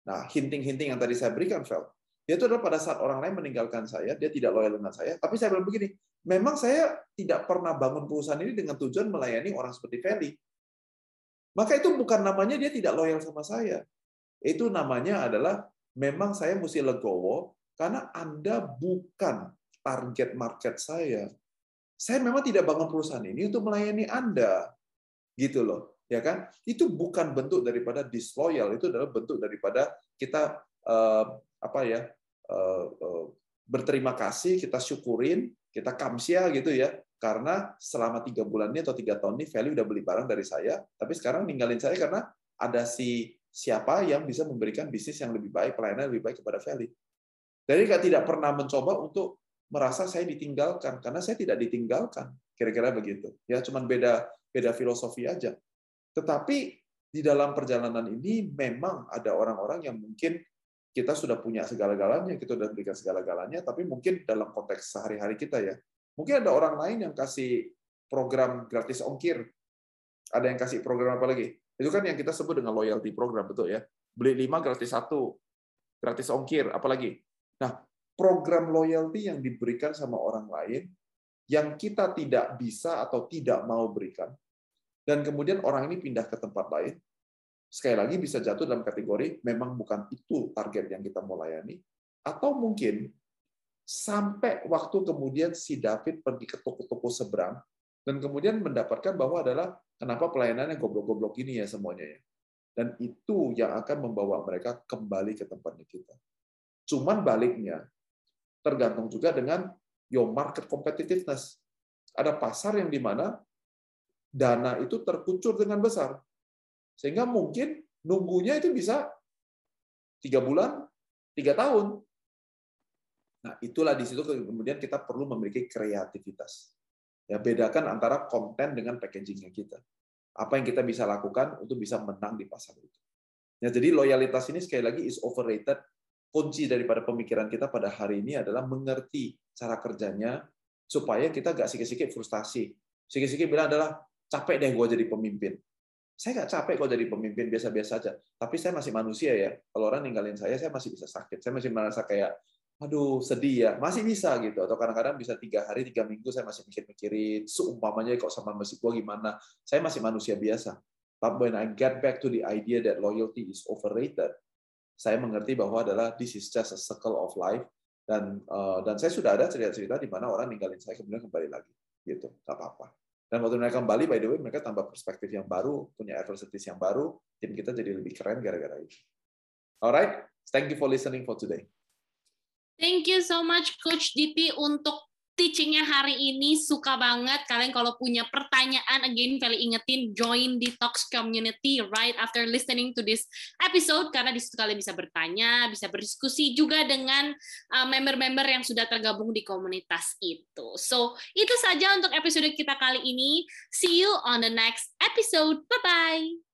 Nah, hinting-hinting yang tadi saya berikan, Vel, yaitu adalah pada saat orang lain meninggalkan saya, dia tidak loyal dengan saya, tapi saya bilang begini, memang saya tidak pernah bangun perusahaan ini dengan tujuan melayani orang seperti Feli. Maka itu bukan namanya dia tidak loyal sama saya. Itu namanya adalah memang saya mesti legowo karena Anda bukan target market saya. Saya memang tidak bangun perusahaan ini untuk melayani Anda. Gitu loh. Ya kan? Itu bukan bentuk daripada disloyal, itu adalah bentuk daripada kita uh, apa ya? Uh, uh, berterima kasih, kita syukurin, kita kamsia gitu ya, karena selama tiga bulan ini atau tiga tahun ini value udah beli barang dari saya, tapi sekarang ninggalin saya karena ada si siapa yang bisa memberikan bisnis yang lebih baik, pelayanan lebih baik kepada Feli. Jadi tidak pernah mencoba untuk merasa saya ditinggalkan karena saya tidak ditinggalkan. Kira-kira begitu. Ya cuman beda beda filosofi aja. Tetapi di dalam perjalanan ini memang ada orang-orang yang mungkin kita sudah punya segala-galanya, kita sudah berikan segala-galanya, tapi mungkin dalam konteks sehari-hari kita ya, mungkin ada orang lain yang kasih program gratis ongkir, ada yang kasih program apa lagi? Itu kan yang kita sebut dengan loyalty program, betul ya? Beli lima gratis satu, gratis ongkir, apalagi? Nah, program loyalty yang diberikan sama orang lain yang kita tidak bisa atau tidak mau berikan, dan kemudian orang ini pindah ke tempat lain, sekali lagi bisa jatuh dalam kategori memang bukan itu target yang kita mau layani, atau mungkin sampai waktu kemudian si David pergi ke toko-toko seberang, dan kemudian mendapatkan bahwa adalah kenapa pelayanannya goblok-goblok ini ya semuanya ya. Dan itu yang akan membawa mereka kembali ke tempatnya kita. Cuman baliknya, tergantung juga dengan your market competitiveness. Ada pasar yang di mana dana itu terkucur dengan besar. Sehingga mungkin nunggunya itu bisa tiga bulan, tiga tahun. Nah, itulah di situ kemudian kita perlu memiliki kreativitas. Ya, bedakan antara konten dengan packagingnya kita. Apa yang kita bisa lakukan untuk bisa menang di pasar itu. Ya, jadi loyalitas ini sekali lagi is overrated kunci daripada pemikiran kita pada hari ini adalah mengerti cara kerjanya, supaya kita gak sikit-sikit frustasi. Sikit-sikit bilang adalah capek deh gue jadi pemimpin. Saya nggak capek kalau jadi pemimpin biasa-biasa aja. Tapi saya masih manusia ya. Kalau orang ninggalin saya, saya masih bisa sakit. Saya masih merasa kayak, aduh sedih ya. Masih bisa gitu. Atau kadang-kadang bisa tiga hari, tiga minggu saya masih mikir-mikirin. Seumpamanya kok sama masih gue gimana. Saya masih manusia biasa. But when I get back to the idea that loyalty is overrated, saya mengerti bahwa adalah this is just a circle of life dan uh, dan saya sudah ada cerita-cerita di mana orang ninggalin saya kemudian kembali lagi gitu nggak apa-apa dan waktu mereka kembali by the way mereka tambah perspektif yang baru punya adversities yang baru tim kita jadi lebih keren gara-gara itu. Alright thank you for listening for today. Thank you so much Coach DP untuk teachingnya hari ini suka banget. Kalian kalau punya pertanyaan again kali ingetin join Talks community right after listening to this episode. Karena di situ kalian bisa bertanya bisa berdiskusi juga dengan uh, member-member uh, yang sudah tergabung di komunitas itu. So itu saja untuk episode kita kali ini. See you on the next episode. Bye bye